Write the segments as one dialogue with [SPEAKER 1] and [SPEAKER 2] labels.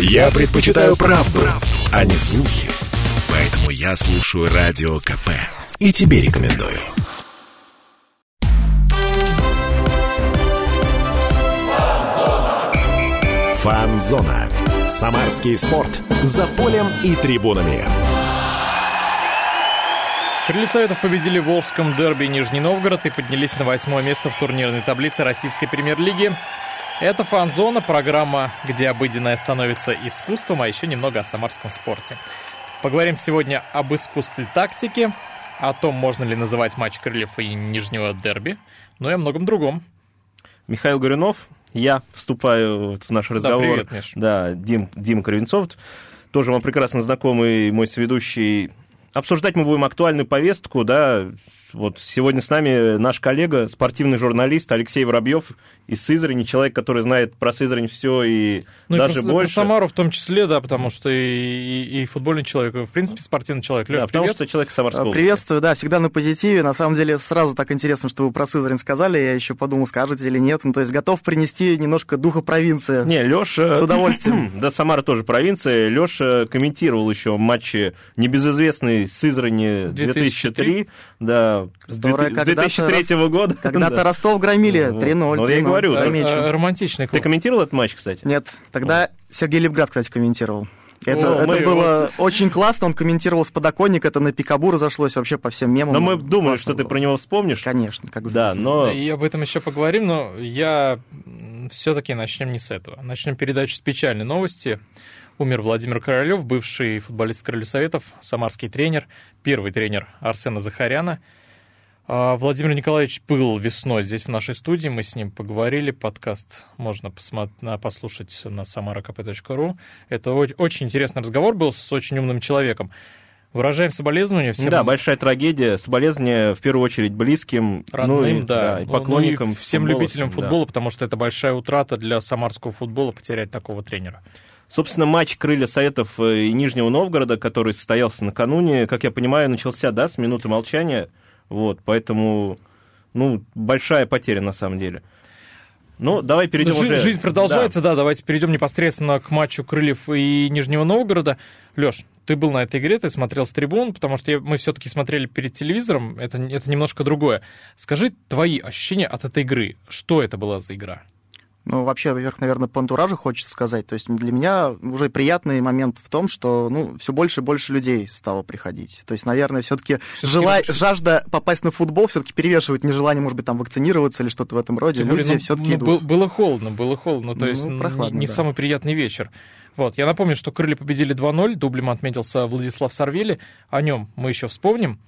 [SPEAKER 1] Я предпочитаю правду, правду, а не слухи. Поэтому я слушаю Радио КП. И тебе рекомендую. Фанзона. Самарский спорт. За полем и трибунами.
[SPEAKER 2] Крылья Советов победили в Волжском дерби Нижний Новгород и поднялись на восьмое место в турнирной таблице Российской премьер-лиги. Это «Фанзона», программа, где обыденное становится искусством, а еще немного о самарском спорте. Поговорим сегодня об искусстве тактики, о том, можно ли называть матч Крыльев и Нижнего дерби, но и о многом другом.
[SPEAKER 3] Михаил Горюнов, я вступаю в наш разговор. Да,
[SPEAKER 2] привет, Миш.
[SPEAKER 3] Да, Дим, Дима Кривенцов, тоже вам прекрасно знакомый мой соведущий. Обсуждать мы будем актуальную повестку, да, вот сегодня с нами наш коллега, спортивный журналист Алексей Воробьев из Сызрани, человек, который знает про Сызрань все и
[SPEAKER 2] ну,
[SPEAKER 3] даже
[SPEAKER 2] и про,
[SPEAKER 3] больше.
[SPEAKER 2] Про Самару в том числе, да, потому что и, и, и футбольный человек, и, в принципе, спортивный человек. Леш,
[SPEAKER 3] да, потому
[SPEAKER 2] привет.
[SPEAKER 3] что человек Самарского.
[SPEAKER 4] Приветствую, да, всегда на позитиве. На самом деле, сразу так интересно, что вы про Сызрань сказали. Я еще подумал, скажете или нет. Ну, то есть готов принести немножко духа провинции.
[SPEAKER 3] Не, Леша...
[SPEAKER 4] С удовольствием.
[SPEAKER 3] да, Самара тоже провинция. Леша комментировал еще матчи небезызвестной Сызрани 2003. Да,
[SPEAKER 4] Которая
[SPEAKER 3] с 2003
[SPEAKER 4] Рос...
[SPEAKER 3] года.
[SPEAKER 4] Когда-то
[SPEAKER 3] да.
[SPEAKER 4] Ростов громили 3-0.
[SPEAKER 3] Ну, говорю.
[SPEAKER 2] Романтичный клуб.
[SPEAKER 3] Ты комментировал этот матч, кстати?
[SPEAKER 4] Нет, тогда О. Сергей Лепград, кстати, комментировал. Это,
[SPEAKER 3] О,
[SPEAKER 4] это
[SPEAKER 3] мы,
[SPEAKER 4] было
[SPEAKER 3] вот...
[SPEAKER 4] очень классно, он комментировал с подоконника, это на Пикабу разошлось вообще по всем мемам.
[SPEAKER 3] Но мы думали, что ты
[SPEAKER 4] было.
[SPEAKER 3] про него вспомнишь.
[SPEAKER 4] Конечно, как
[SPEAKER 3] Да, но...
[SPEAKER 2] И об этом еще поговорим, но я все-таки начнем не с этого. Начнем передачу с печальной новости. Умер Владимир Королев, бывший футболист Крылья Советов, самарский тренер, первый тренер Арсена Захаряна. Владимир Николаевич был весной здесь, в нашей студии. Мы с ним поговорили. Подкаст можно посмотреть, послушать на samarakp.ru. Это очень интересный разговор был с очень умным человеком. Выражаем соболезнования всем.
[SPEAKER 3] Да, большая трагедия. Соболезнования в первую очередь близким,
[SPEAKER 2] родным,
[SPEAKER 3] ну и,
[SPEAKER 2] да,
[SPEAKER 3] да, и поклонникам.
[SPEAKER 2] Ну, и всем
[SPEAKER 3] футбола,
[SPEAKER 2] любителям футбола, да. потому что это большая утрата для самарского футбола потерять такого тренера.
[SPEAKER 3] Собственно, матч Крылья Советов и Нижнего Новгорода, который состоялся накануне, как я понимаю, начался, да, с минуты молчания. Вот, поэтому, ну, большая потеря на самом деле. Ну, давай перейдем
[SPEAKER 2] Жи-
[SPEAKER 3] уже...
[SPEAKER 2] Жизнь продолжается, да. да, давайте перейдем непосредственно к матчу Крыльев и Нижнего Новгорода. Леш, ты был на этой игре, ты смотрел с трибун, потому что мы все-таки смотрели перед телевизором, это, это немножко другое. Скажи твои ощущения от этой игры. Что это была за игра?
[SPEAKER 4] Ну, вообще, во-первых, наверное, по антуражу хочется сказать. То есть для меня уже приятный момент в том, что ну, все больше и больше людей стало приходить. То есть, наверное, все-таки жела... жажда попасть на футбол все-таки перевешивает нежелание, может быть, там вакцинироваться или что-то в этом роде.
[SPEAKER 2] Тем
[SPEAKER 4] люди
[SPEAKER 2] более, ну,
[SPEAKER 4] все-таки
[SPEAKER 2] ну,
[SPEAKER 4] идут.
[SPEAKER 2] Было холодно, было холодно. То
[SPEAKER 4] Ну,
[SPEAKER 2] есть
[SPEAKER 4] прохладно,
[SPEAKER 2] не, не
[SPEAKER 4] да.
[SPEAKER 2] самый приятный вечер. Вот. Я напомню, что Крылья победили 2-0, дублем отметился Владислав Сарвели. О нем мы еще вспомним.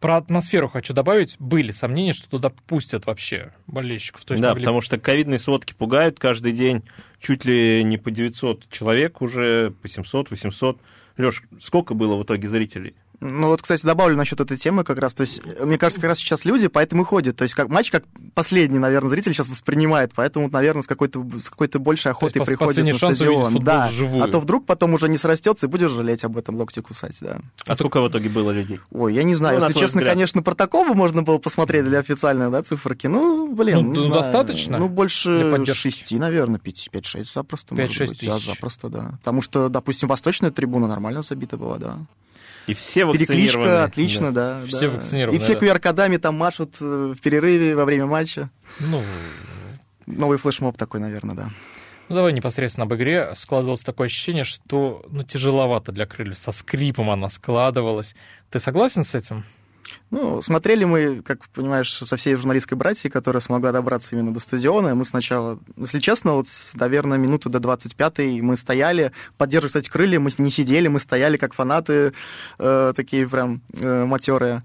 [SPEAKER 2] Про атмосферу хочу добавить. Были сомнения, что туда пустят вообще болельщиков. То есть
[SPEAKER 3] да,
[SPEAKER 2] могли-
[SPEAKER 3] потому что ковидные сводки пугают каждый день. Чуть ли не по 900 человек уже, по 700, 800. Леш, сколько было в итоге зрителей?
[SPEAKER 4] Ну вот, кстати, добавлю насчет этой темы как раз. То есть, мне кажется, как раз сейчас люди поэтому и ходят. То есть, как матч, как последний, наверное, зритель сейчас воспринимает. Поэтому, наверное, с какой-то, с какой-то большей охотой
[SPEAKER 2] последний
[SPEAKER 4] на стадион. Да.
[SPEAKER 2] вживую.
[SPEAKER 4] А то вдруг потом уже не срастется и будешь жалеть об этом, локти кусать, да.
[SPEAKER 3] А сколько в итоге было людей?
[SPEAKER 4] Ой, я не знаю.
[SPEAKER 3] Ну,
[SPEAKER 4] Если честно,
[SPEAKER 3] взгляд.
[SPEAKER 4] конечно, протокол бы можно было посмотреть для официальной да, циферки. Ну, блин,
[SPEAKER 2] Ну,
[SPEAKER 4] не
[SPEAKER 2] ну,
[SPEAKER 4] знаю.
[SPEAKER 2] достаточно
[SPEAKER 4] Ну, больше шести, наверное, пяти, пять-шесть запросто.
[SPEAKER 2] 5-6
[SPEAKER 4] быть. Да,
[SPEAKER 2] тысяч.
[SPEAKER 4] запросто, да. Потому что, допустим, восточная трибуна нормально забита была, да.
[SPEAKER 3] И все вакцинированы.
[SPEAKER 4] Перекличка, отлично, да.
[SPEAKER 2] Все
[SPEAKER 4] да.
[SPEAKER 2] вакцинированы,
[SPEAKER 4] И все
[SPEAKER 2] да.
[SPEAKER 4] QR-кодами там машут э, в перерыве во время матча.
[SPEAKER 2] Ну,
[SPEAKER 4] Новый флешмоб такой, наверное, да.
[SPEAKER 2] Ну, давай непосредственно об игре. Складывалось такое ощущение, что ну, тяжеловато для крыльев. Со скрипом она складывалась. Ты согласен с этим?
[SPEAKER 4] Ну, смотрели мы, как понимаешь, со всей журналистской братьей, которая смогла добраться именно до стадиона. Мы сначала, если честно, вот, наверное, минуты до 25-й мы стояли, поддерживая, кстати, крылья, мы не сидели, мы стояли как фанаты, э, такие прям э, матерые.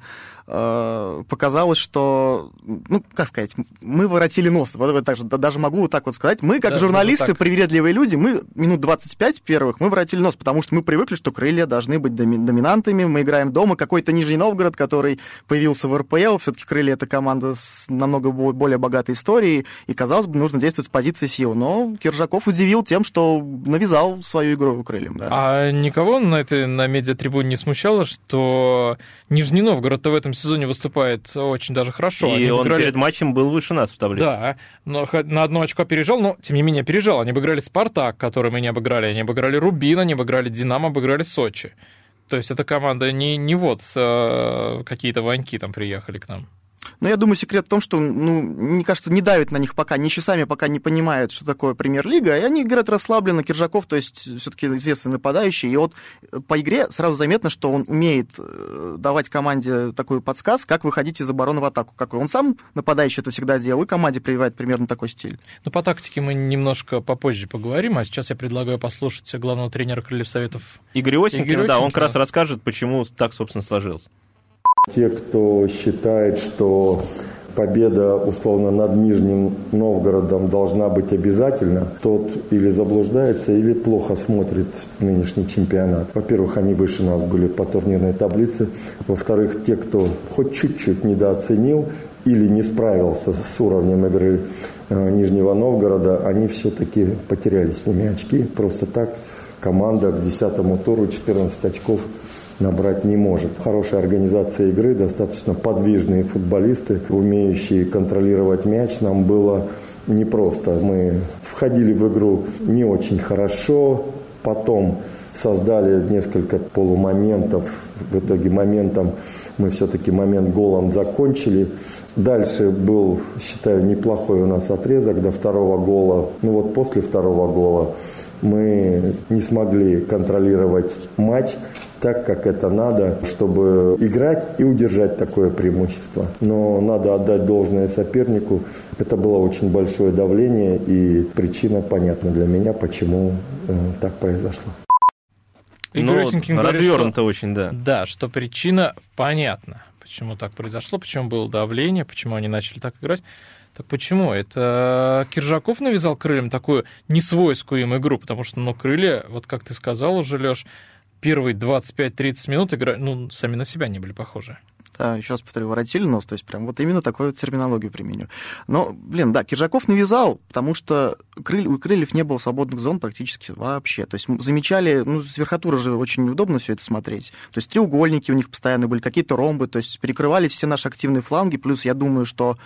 [SPEAKER 4] Э, показалось, что, ну, как сказать, мы воротили нос. Вот, так же, да- даже могу вот так вот сказать. Мы, как
[SPEAKER 2] Да,
[SPEAKER 4] журналисты, привередливые люди, мы минут 25 первых, мы воротили нос, потому что мы привыкли, что крылья должны быть доми- доминантами. Мы играем дома. Какой-то Нижний Новгород, который появился в РПЛ, все-таки крылья это команда с намного бо- более богатой историей, и, казалось бы, нужно действовать с позиции сил. Но Киржаков удивил тем, что навязал свою игру крыльям. Да.
[SPEAKER 2] А никого на этой на медиатрибуне не смущало, что Нижний Новгород-то в этом сезоне выступает очень даже хорошо.
[SPEAKER 3] И
[SPEAKER 2] Они
[SPEAKER 3] он
[SPEAKER 2] выиграли...
[SPEAKER 3] перед матчем был выше нас в таблице.
[SPEAKER 2] Да, но на одно очко опережал, но тем не менее опережал. Они обыграли «Спартак», который мы не обыграли, они обыграли «Рубин», они обыграли «Динамо», обыграли «Сочи». То есть эта команда не, не вот э, какие-то ваньки там приехали к нам.
[SPEAKER 4] Но я думаю, секрет в том, что, ну, мне кажется, не давит на них пока, ни часами пока не понимают, что такое премьер-лига, и они играют расслабленно. Киржаков, то есть все-таки известный нападающий, и вот по игре сразу заметно, что он умеет э, давать команде такой подсказ, как выходить из обороны в атаку. Как он сам нападающий это всегда делал, и команде прививает примерно такой стиль.
[SPEAKER 2] Ну, по тактике мы немножко попозже поговорим, а сейчас я предлагаю послушать главного тренера Крыльев Советов
[SPEAKER 3] Игорь Осенькин,
[SPEAKER 2] Игорь
[SPEAKER 3] да, он как раз расскажет, почему так, собственно, сложилось.
[SPEAKER 5] Те, кто считает, что победа условно над Нижним Новгородом должна быть обязательно, тот или заблуждается, или плохо смотрит нынешний чемпионат. Во-первых, они выше нас были по турнирной таблице. Во-вторых, те, кто хоть чуть-чуть недооценил или не справился с уровнем игры э, Нижнего Новгорода, они все-таки потеряли с ними очки. Просто так команда к десятому туру 14 очков набрать не может. Хорошая организация игры, достаточно подвижные футболисты, умеющие контролировать мяч. Нам было непросто. Мы входили в игру не очень хорошо, потом создали несколько полумоментов. В итоге моментом мы все-таки момент голом закончили. Дальше был, считаю, неплохой у нас отрезок до второго гола. Ну вот после второго гола мы не смогли контролировать матч так, как это надо, чтобы играть и удержать такое преимущество. Но надо отдать должное сопернику. Это было очень большое давление, и причина понятна для меня, почему э, так произошло.
[SPEAKER 2] Игорь
[SPEAKER 3] Ну, развернуто
[SPEAKER 2] что-
[SPEAKER 3] очень, да.
[SPEAKER 2] Да, что причина понятна, почему так произошло, почему было давление, почему они начали так играть. Так почему? Это Киржаков навязал крыльям такую несвойскую им игру, потому что, ну, крылья, вот как ты сказал уже, Леш, первые 25-30 минут игра, ну, сами на себя не были похожи.
[SPEAKER 4] Да, еще раз повторю, воротили нос, то есть прям вот именно такую терминологию применю. Но, блин, да, Киржаков навязал, потому что крыль, у крыльев не было свободных зон практически вообще. То есть замечали, ну, с верхотуры же очень неудобно все это смотреть. То есть треугольники у них постоянно были, какие-то ромбы, то есть перекрывались все наши активные фланги, плюс я думаю, что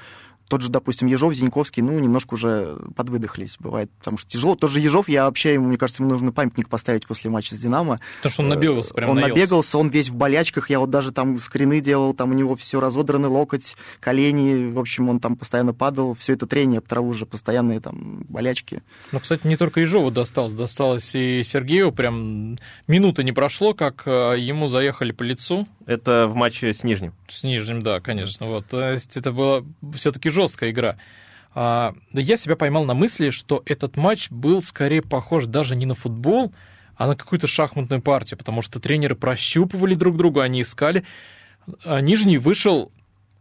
[SPEAKER 4] тот же, допустим, Ежов, Зиньковский, ну, немножко уже подвыдохлись, бывает, потому что тяжело. Тот же Ежов, я вообще, ему, мне кажется, ему нужно памятник поставить после матча с «Динамо».
[SPEAKER 2] Потому что он набегался, прям
[SPEAKER 4] Он
[SPEAKER 2] наелся.
[SPEAKER 4] набегался, он весь в болячках, я вот даже там скрины делал, там у него все разодранный локоть, колени, в общем, он там постоянно падал, все это трение траву же, постоянные там болячки.
[SPEAKER 2] Ну, кстати, не только Ежову досталось, досталось и Сергею. Прям минуты не прошло, как э, ему заехали по лицу.
[SPEAKER 3] Это в матче с Нижним.
[SPEAKER 2] С Нижним, да, конечно. Вот, то есть это была все-таки жесткая игра. А, я себя поймал на мысли, что этот матч был скорее похож даже не на футбол, а на какую-то шахматную партию, потому что тренеры прощупывали друг друга, они искали. А Нижний вышел,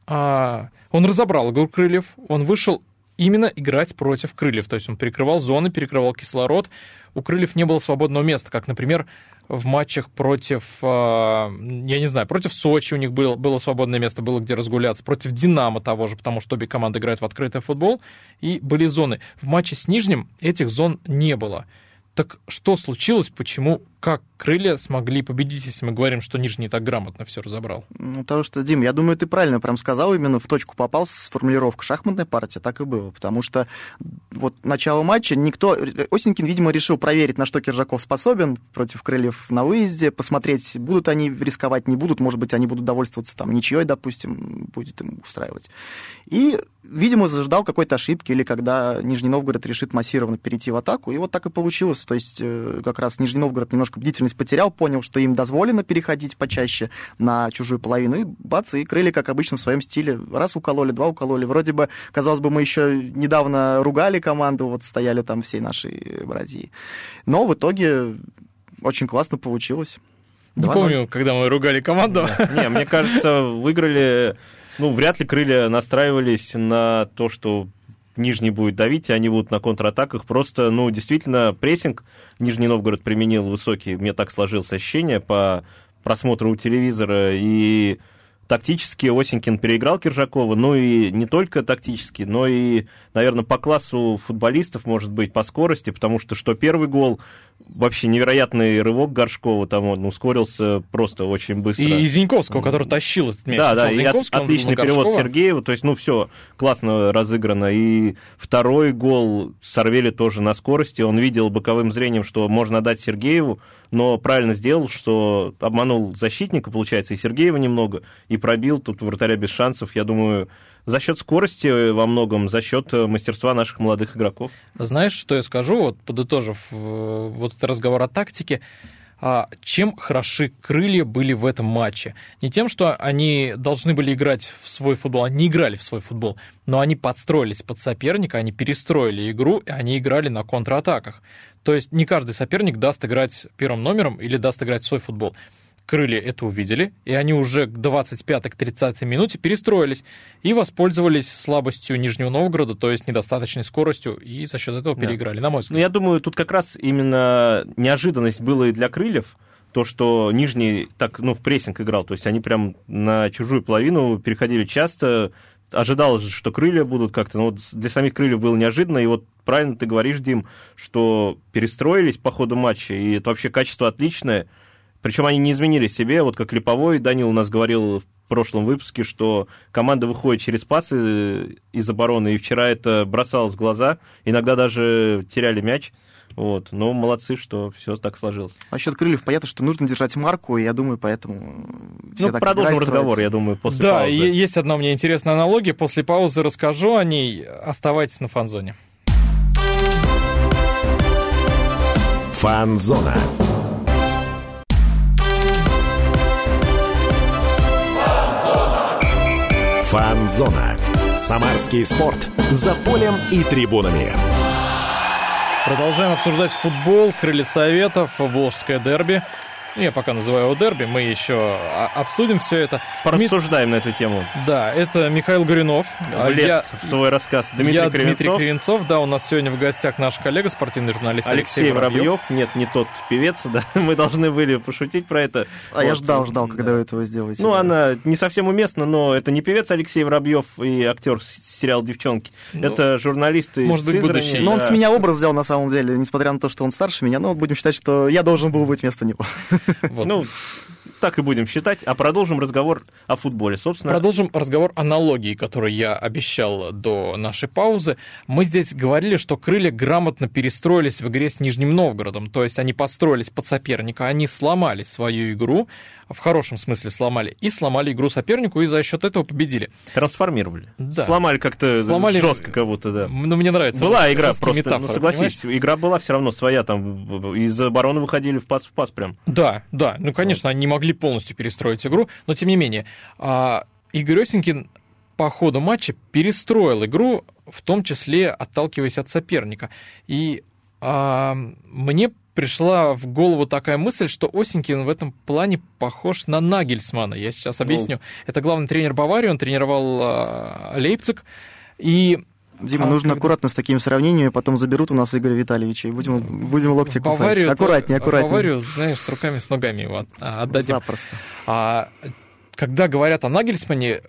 [SPEAKER 2] а, он разобрал игру крыльев, он вышел именно играть против крыльев, то есть он перекрывал зоны, перекрывал кислород. У крыльев не было свободного места, как, например, в матчах против, а, я не знаю, против Сочи у них было, было свободное место, было где разгуляться, против Динамо того же, потому что обе команды играют в открытый футбол, и были зоны. В матче с Нижним этих зон не было. Так что случилось, почему, как крылья смогли победить, если мы говорим, что Нижний так грамотно все разобрал?
[SPEAKER 4] Ну, потому что, Дим, я думаю, ты правильно прям сказал, именно в точку попал с формулировкой шахматная партия, так и было. Потому что вот начало матча никто... Осенькин, видимо, решил проверить, на что Киржаков способен против крыльев на выезде, посмотреть, будут они рисковать, не будут, может быть, они будут довольствоваться там ничьей, допустим, будет им устраивать. И, видимо, заждал какой-то ошибки, или когда Нижний Новгород решит массированно перейти в атаку, и вот так и получилось. То есть э, как раз Нижний Новгород немножко бдительность потерял, понял, что им дозволено переходить почаще на чужую половину, и бац, и крылья, как обычно, в своем стиле. Раз укололи, два укололи. Вроде бы, казалось бы, мы еще недавно ругали команду, вот стояли там всей нашей братьей. Но в итоге очень классно получилось.
[SPEAKER 2] Не
[SPEAKER 4] 2:0.
[SPEAKER 2] помню, когда мы ругали команду.
[SPEAKER 3] Не, мне кажется, выиграли... Ну, вряд ли крылья настраивались на то, что Нижний будет давить, и они будут на контратаках. Просто, ну, действительно, прессинг Нижний Новгород применил высокий. Мне так сложилось ощущение по просмотру у телевизора. И тактически Осенькин переиграл Киржакова, ну и не только тактически, но и, наверное, по классу футболистов, может быть, по скорости, потому что что первый гол, вообще невероятный рывок Горшкова, там он ускорился просто очень быстро.
[SPEAKER 2] И Зиньковского, который тащил этот мяч.
[SPEAKER 3] Да, да, и от, отличный перевод Сергеева, то есть, ну, все классно разыграно. И второй гол Сорвели тоже на скорости, он видел боковым зрением, что можно отдать Сергееву, но правильно сделал, что обманул защитника, получается, и Сергеева немного, и пробил тут вратаря без шансов. Я думаю, за счет скорости во многом, за счет мастерства наших молодых игроков.
[SPEAKER 2] Знаешь, что я скажу, вот подытожив э, вот этот разговор о тактике, а, чем хороши крылья были в этом матче. Не тем, что они должны были играть в свой футбол, они играли в свой футбол, но они подстроились под соперника, они перестроили игру, и они играли на контратаках. То есть не каждый соперник даст играть первым номером или даст играть в свой футбол. Крылья это увидели, и они уже к 25-30 минуте перестроились и воспользовались слабостью Нижнего Новгорода, то есть недостаточной скоростью, и за счет этого переиграли, да. на мой взгляд.
[SPEAKER 3] Ну, я думаю, тут как раз именно неожиданность была и для Крыльев, то, что Нижний так, ну, в прессинг играл, то есть они прям на чужую половину переходили часто, ожидалось, что крылья будут как-то, но вот для самих крыльев было неожиданно, и вот правильно ты говоришь, Дим, что перестроились по ходу матча, и это вообще качество отличное, причем они не изменили себе, вот как Липовой, Данил у нас говорил в прошлом выпуске, что команда выходит через пасы из обороны, и вчера это бросалось в глаза, иногда даже теряли мяч. Вот. Но молодцы, что все так сложилось.
[SPEAKER 4] Насчет крыльев понятно, что нужно держать марку, и я думаю, поэтому все
[SPEAKER 3] ну, так продолжим разговор, я думаю, после
[SPEAKER 2] да,
[SPEAKER 3] паузы.
[SPEAKER 2] Да, есть одна мне интересная аналогия. После паузы расскажу о ней. Оставайтесь на фан-зоне.
[SPEAKER 1] Фан-зона. Фан-зона. Самарский спорт. За полем и трибунами.
[SPEAKER 2] Продолжаем обсуждать футбол, крылья советов, волжское дерби. Я пока называю его дерби, мы еще обсудим все это.
[SPEAKER 3] Порассуждаем Ми... на эту тему.
[SPEAKER 2] Да, это Михаил Горюнов.
[SPEAKER 3] Влез я... в твой рассказ. Дмитрий
[SPEAKER 2] я
[SPEAKER 3] Кривенцов.
[SPEAKER 2] Дмитрий Кривенцов, да, у нас сегодня в гостях наш коллега, спортивный журналист Алексей,
[SPEAKER 3] Алексей Воробьев. Нет, не тот певец, да, мы должны были пошутить про это.
[SPEAKER 4] А вот. я ждал, ждал, когда да. вы этого сделаете.
[SPEAKER 3] Ну, да. она не совсем уместна, но это не певец Алексей Воробьев и актер сериал «Девчонки». Ну, это журналист из
[SPEAKER 2] Может быть, будущее.
[SPEAKER 4] Но он с меня образ взял на самом деле, несмотря на то, что он старше меня, но будем считать, что я должен был быть вместо него.
[SPEAKER 3] Ну, так и будем считать, а продолжим разговор о футболе, собственно.
[SPEAKER 2] Продолжим разговор аналогии, который я обещал до нашей паузы. Мы здесь говорили, что крылья грамотно перестроились в игре с Нижним Новгородом, то есть они построились под соперника, они сломали свою игру, в хорошем смысле сломали, и сломали игру сопернику, и за счет этого победили.
[SPEAKER 3] Трансформировали. Да. Сломали как-то сломали... жестко будто, да.
[SPEAKER 2] Ну, мне нравится.
[SPEAKER 3] Была игра просто, метафора, ну, согласись, понимаешь? игра была все равно своя, там из обороны выходили в пас в пас прям.
[SPEAKER 2] Да, да, ну, конечно, вот. они не могли полностью перестроить игру, но тем не менее, а, Игорь Осенькин по ходу матча перестроил игру, в том числе отталкиваясь от соперника. И а, мне пришла в голову такая мысль, что Осенькин в этом плане похож на Нагельсмана. Я сейчас ну. объясню. Ну. Это главный тренер Баварии, он тренировал э, Лейпциг. И
[SPEAKER 4] Дима, а, нужно когда... аккуратно с такими сравнениями, потом заберут у нас Игоря Витальевича, и будем, будем локти кусать. Баварию, аккуратнее, аккуратнее.
[SPEAKER 2] Баварию, знаешь, с руками, с ногами его отдадим.
[SPEAKER 4] Запросто.
[SPEAKER 2] А, когда говорят о Нагельсмане,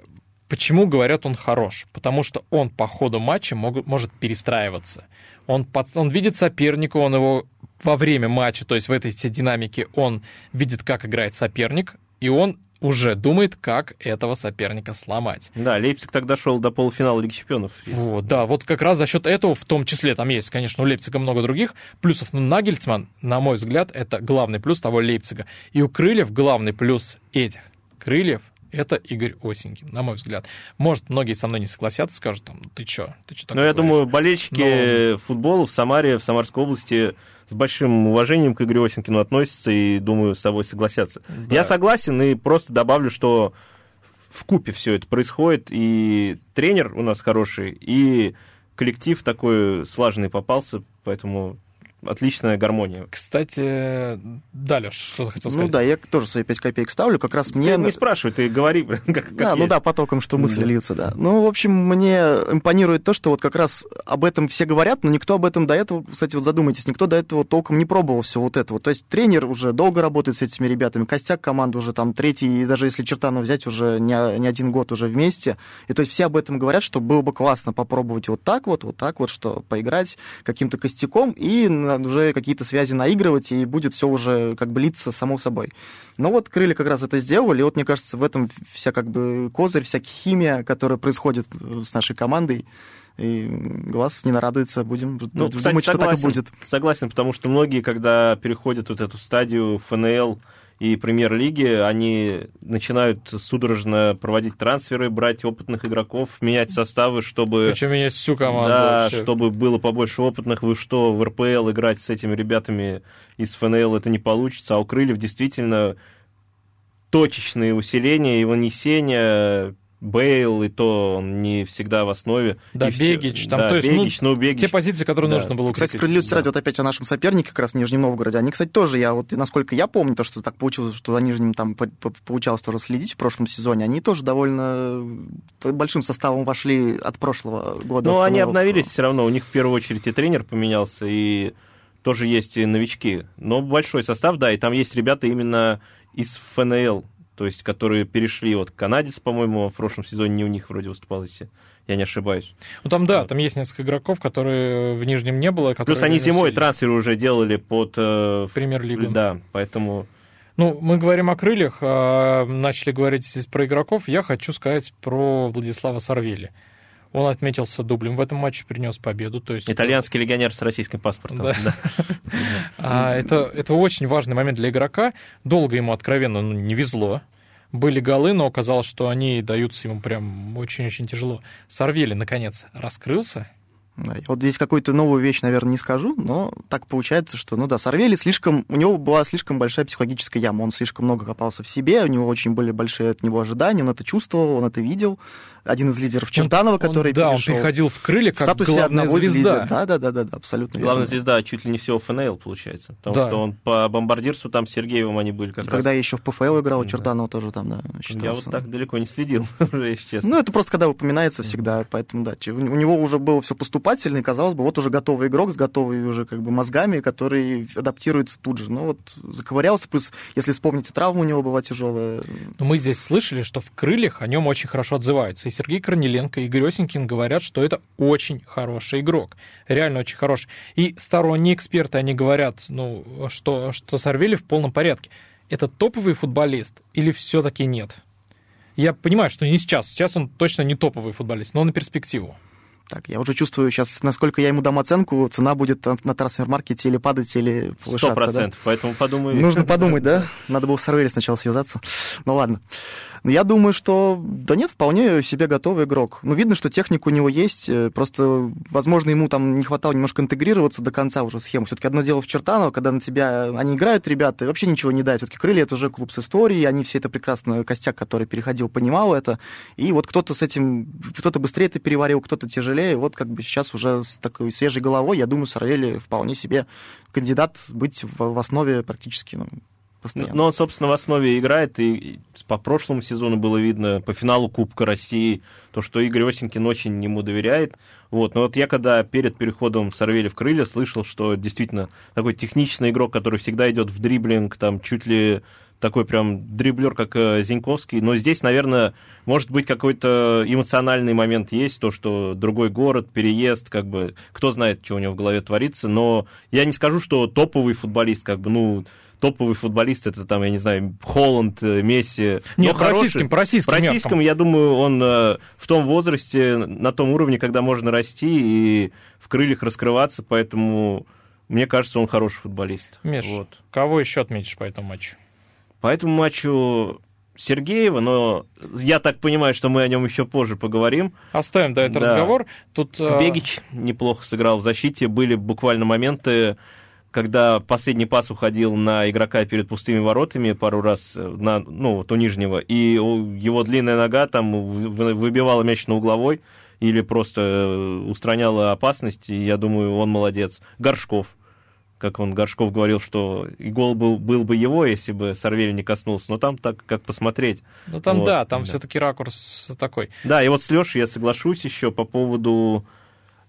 [SPEAKER 2] почему говорят он хорош? Потому что он по ходу матча мог, может перестраиваться. Он, под, он видит соперника, он его во время матча, то есть в этой всей динамике, он видит, как играет соперник, и он уже думает, как этого соперника сломать.
[SPEAKER 3] Да, Лейпциг тогда шел до полуфинала Лиги Чемпионов.
[SPEAKER 2] Вот, да, вот как раз за счет этого, в том числе, там есть, конечно, у Лейпцига много других плюсов, но Нагельцман, на мой взгляд, это главный плюс того Лейпцига. И у Крыльев главный плюс этих Крыльев это Игорь Осенькин, на мой взгляд. Может, многие со мной не согласятся, скажут, там, ты чё, ты чё
[SPEAKER 3] Но я думаю, болельщики Но... футбола в Самаре, в Самарской области с большим уважением к Игорю Осенькину относятся и, думаю, с тобой согласятся. Да. Я согласен и просто добавлю, что в купе все это происходит, и тренер у нас хороший, и коллектив такой слаженный попался, поэтому отличная гармония.
[SPEAKER 2] Кстати, Даля, что ты хотел сказать?
[SPEAKER 4] Ну да, я тоже свои 5 копеек ставлю, как раз мне...
[SPEAKER 3] Ты не спрашивай, ты говори, как, как
[SPEAKER 4] Да, ну
[SPEAKER 3] есть.
[SPEAKER 4] да, потоком, что мысли
[SPEAKER 3] Да.
[SPEAKER 4] льются, да. Ну, в общем, мне импонирует то, что вот как раз об этом все говорят, но никто об этом до этого, кстати, вот задумайтесь, никто до этого толком не пробовал все вот это вот. То есть тренер уже долго работает с этими ребятами, костяк команды уже там третий, и даже если Чертанова взять, уже не, не один год уже вместе. И то есть все об этом говорят, что было бы классно попробовать вот так вот, вот так вот, что поиграть каким-то костяком и уже какие-то связи наигрывать, и будет все уже как бы литься само собой. Но вот крылья как раз это сделали, и вот мне кажется, в этом вся как бы козырь, вся химия, которая происходит с нашей командой, и глаз не нарадуется, будем
[SPEAKER 3] Ну,
[SPEAKER 4] думать,
[SPEAKER 3] кстати,
[SPEAKER 4] что так и
[SPEAKER 3] согласен,
[SPEAKER 4] будет.
[SPEAKER 3] Согласен, потому что многие, когда переходят вот эту стадию ФНЛ и премьер-лиги, они начинают судорожно проводить трансферы, брать опытных игроков, менять составы, чтобы...
[SPEAKER 2] Причем менять всю команду.
[SPEAKER 3] Да,
[SPEAKER 2] вообще.
[SPEAKER 3] чтобы было побольше опытных. Вы что, в РПЛ играть с этими ребятами из ФНЛ это не получится, а у Крыльев действительно точечные усиления и вынесения, Бейл, и то он не всегда в основе.
[SPEAKER 2] Да,
[SPEAKER 3] И
[SPEAKER 2] Бегич, там,
[SPEAKER 3] да,
[SPEAKER 2] то есть, ну,
[SPEAKER 3] Бегич, ну, Бегич.
[SPEAKER 2] Те позиции, которые
[SPEAKER 3] Да.
[SPEAKER 2] нужно было
[SPEAKER 4] Кстати,
[SPEAKER 2] укрепить.
[SPEAKER 4] справедливости
[SPEAKER 3] да.
[SPEAKER 4] ради, вот опять о нашем сопернике, как раз в Нижнем Новгороде. Они, кстати, тоже, я вот, насколько я помню, то, что так получилось, что за Нижним там по- по- получалось тоже следить в прошлом сезоне, они тоже довольно э, большим составом вошли от прошлого года.
[SPEAKER 3] Ну, они обновились все равно. У них в первую очередь и тренер поменялся, и тоже есть и новички. Но большой состав, да, и там есть ребята именно из ФНЛ, то есть которые перешли. Вот канадец, по-моему, в прошлом сезоне не у них вроде выступал, если я не ошибаюсь.
[SPEAKER 2] Ну, там, да,
[SPEAKER 3] Вот.
[SPEAKER 2] там есть несколько игроков, которые в Нижнем не было.
[SPEAKER 3] Плюс они зимой
[SPEAKER 2] носили
[SPEAKER 3] трансферы уже делали под... э,
[SPEAKER 2] Премьер-лигу.
[SPEAKER 3] Да, поэтому...
[SPEAKER 2] Ну, мы говорим о крыльях, а начали говорить здесь про игроков. Я хочу сказать про Владислава Сарвели. Он отметился дублем в этом матче, принес победу. То есть
[SPEAKER 3] Итальянский легионер с российским паспортом.
[SPEAKER 2] Да.
[SPEAKER 3] да.
[SPEAKER 2] А, это, это очень важный момент для игрока. Долго ему откровенно ну, не везло. Были голы, но оказалось, что они даются ему прям очень-очень тяжело. Сарвели, наконец, раскрылся.
[SPEAKER 4] Вот здесь какую-то новую вещь, наверное, не скажу, но так получается, что, ну да, Сорвели слишком, у него была слишком большая психологическая яма, он слишком много копался в себе, у него очень были большие от него ожидания, он это чувствовал, он это видел. Один из лидеров Чертанова,
[SPEAKER 2] Он-
[SPEAKER 4] который
[SPEAKER 2] да, он переходил в крылья
[SPEAKER 4] в
[SPEAKER 2] как
[SPEAKER 4] статусе
[SPEAKER 2] главная
[SPEAKER 4] одного
[SPEAKER 2] звезда.
[SPEAKER 4] Да, да, да, да, да, абсолютно
[SPEAKER 3] Главная
[SPEAKER 4] верно.
[SPEAKER 3] звезда чуть ли не всего ФНЛ, получается. Потому
[SPEAKER 2] Да.
[SPEAKER 3] что он по бомбардирству там с Сергеевым они были как
[SPEAKER 4] И
[SPEAKER 3] раз.
[SPEAKER 4] Когда я еще в ПФЛ играл, у
[SPEAKER 3] Да.
[SPEAKER 4] Чертанова тоже там, да,
[SPEAKER 3] Я
[SPEAKER 4] считался.
[SPEAKER 3] вот так далеко не следил, уже, если честно.
[SPEAKER 4] Ну, это просто когда упоминается всегда, поэтому, да, у него уже было все поступательно, и, казалось бы, вот уже готовый игрок с готовыми уже как бы мозгами, который адаптируется тут же. Ну, вот заковырялся, плюс, если вспомните, травма у него была тяжелая.
[SPEAKER 2] Но мы здесь слышали, что в крыльях о нем очень хорошо отзываются. И Сергей Корнеленко, и Игорь Осенькин говорят, что это очень хороший игрок. Реально очень хороший. И сторонние эксперты, они говорят, ну, что, что Сарвели в полном порядке. Это топовый футболист или все-таки нет? Я понимаю, что не сейчас. Сейчас он точно не топовый футболист, но на перспективу.
[SPEAKER 4] Так, я уже чувствую сейчас, насколько я ему дам оценку, цена будет на- трансфер-маркете или падать, или
[SPEAKER 3] Сто
[SPEAKER 4] повышаться. да?
[SPEAKER 3] процентов. Поэтому подумай.
[SPEAKER 4] Нужно подумать, да? Надо было с Сорвели сначала связаться. Ну ладно. Я думаю, что да нет, вполне себе готовый игрок. Ну, видно, что техника у него есть. э, Просто, возможно, ему там не хватало немножко интегрироваться до конца уже схему. Все-таки одно дело в Чертаново, когда на тебя они играют, ребята, и вообще ничего не дают. Все-таки крылья это уже клуб с историей, они все это прекрасно, костяк, который переходил, понимал это. И вот кто-то с этим, кто-то быстрее это переварил, кто-то тяжелее. Вот как бы сейчас уже с такой свежей головой, я думаю, Сорвели вполне себе кандидат быть в, в основе практически ну, постоянно.
[SPEAKER 3] Но он, собственно, в основе играет, и и по прошлому сезону было видно, по финалу Кубка России, то, что Игорь Осенькин очень ему доверяет. Вот. Но вот я когда перед переходом Сорвели в крылья слышал, что действительно такой техничный игрок, который всегда идет в дриблинг, там чуть ли такой прям дриблер, как э, Зиньковский. Но здесь, наверное, может быть какой-то эмоциональный момент есть, то, что другой город, переезд, как бы, кто знает, что у него в голове творится. Но я не скажу, что топовый футболист, как бы, ну, топовый футболист, это там, я не знаю, Холланд, э, Месси.
[SPEAKER 2] Нет, по
[SPEAKER 3] хороший.
[SPEAKER 2] российским, по российским
[SPEAKER 3] По
[SPEAKER 2] меркам.
[SPEAKER 3] российскому, я думаю, он э, в том возрасте, на том уровне, когда можно расти и в крыльях раскрываться, поэтому мне кажется, он хороший футболист.
[SPEAKER 2] Миш,
[SPEAKER 3] Вот.
[SPEAKER 2] кого еще отметишь по этому матчу?
[SPEAKER 3] По этому матчу Сергеева, но я так понимаю, что мы о нем еще позже поговорим.
[SPEAKER 2] Оставим, да, этот
[SPEAKER 3] Да.
[SPEAKER 2] разговор. Тут э,
[SPEAKER 3] Бегич неплохо сыграл в защите. Были буквально моменты, когда последний пас уходил на игрока перед пустыми воротами пару раз, э, на, ну, вот у нижнего, и его длинная нога там вы- вы- выбивала мяч на угловой или просто э, устраняла опасность, и я думаю, он молодец. Горшков, как он, Горшков говорил, что и гол был, был бы его, если бы Сорвель не коснулся. Но там так, как посмотреть.
[SPEAKER 2] Ну там
[SPEAKER 3] Вот,
[SPEAKER 2] да, там
[SPEAKER 3] да.
[SPEAKER 2] все-таки ракурс такой.
[SPEAKER 3] Да, и вот с Лешей я соглашусь еще по поводу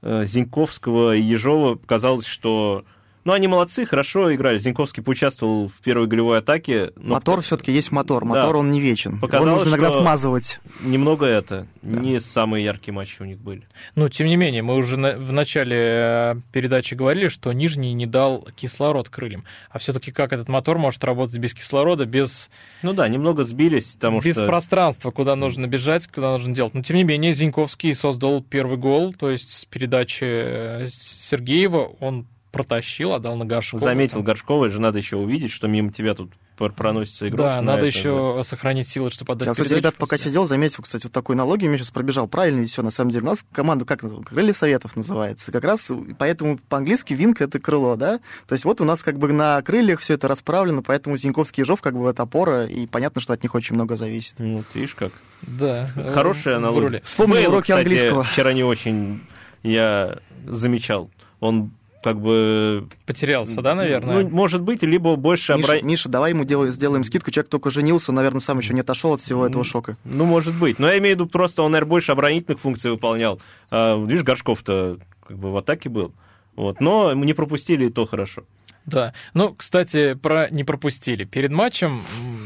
[SPEAKER 3] э, Зиньковского и Ежова. Казалось, что... Ну, они молодцы, хорошо играли. Зиньковский поучаствовал в первой голевой атаке. но
[SPEAKER 4] Мотор все-таки есть мотор.
[SPEAKER 3] Да.
[SPEAKER 4] Мотор, он не вечен.
[SPEAKER 3] Показалось,
[SPEAKER 4] Его нужно иногда
[SPEAKER 3] что-
[SPEAKER 4] смазывать.
[SPEAKER 3] Немного это. Не самые яркие матчи у них были.
[SPEAKER 2] Ну, тем не менее, мы уже на- в начале э, передачи говорили, что Нижний не дал кислород крыльям. А все-таки как этот мотор может работать без кислорода, без,
[SPEAKER 3] Ну да, немного сбились, потому
[SPEAKER 2] без
[SPEAKER 3] что...
[SPEAKER 2] пространства, куда нужно бежать, куда нужно делать. Но, тем не менее, Зиньковский создал первый гол, то есть с передачи э, Сергеева он протащил, отдал на Горшкова.
[SPEAKER 3] Заметил Горшкова, же надо еще увидеть, что мимо тебя тут пр- проносится игрок.
[SPEAKER 2] Да,
[SPEAKER 3] на
[SPEAKER 2] надо
[SPEAKER 3] это,
[SPEAKER 2] еще сохранить силы, чтобы отдать
[SPEAKER 4] Я, кстати, ребят, пока
[SPEAKER 2] после.
[SPEAKER 4] сидел, заметил, кстати, вот такую аналогию, мне сейчас пробежал правильно, и все, на самом деле. У нас команда, как крылья советов называется. Как раз поэтому по-английски винка это крыло, да? То есть вот у нас как бы на крыльях все это расправлено, поэтому Зиньковский и Ежов как бы это опора, и понятно, что от них очень много зависит.
[SPEAKER 3] Ну, ты видишь как.
[SPEAKER 2] Да,
[SPEAKER 3] Хорошая аналогия.
[SPEAKER 4] Вспомнил уроки
[SPEAKER 3] кстати,
[SPEAKER 4] английского.
[SPEAKER 3] вчера не очень я замечал. Он как бы...
[SPEAKER 2] Потерялся, да, наверное?
[SPEAKER 3] Ну, может быть, либо больше...
[SPEAKER 4] Миша,
[SPEAKER 3] обра-
[SPEAKER 4] Миша, давай ему делай- сделаем скидку. Человек только женился, он, наверное, сам еще не отошел от всего этого шока.
[SPEAKER 3] Ну, может быть. Но я имею в виду, просто он, наверное, больше оборонительных функций выполнял. А, видишь, Горшков-то как бы в атаке был. Вот. Но не пропустили, и то хорошо.
[SPEAKER 2] Да. Ну, кстати, про не пропустили. Перед матчем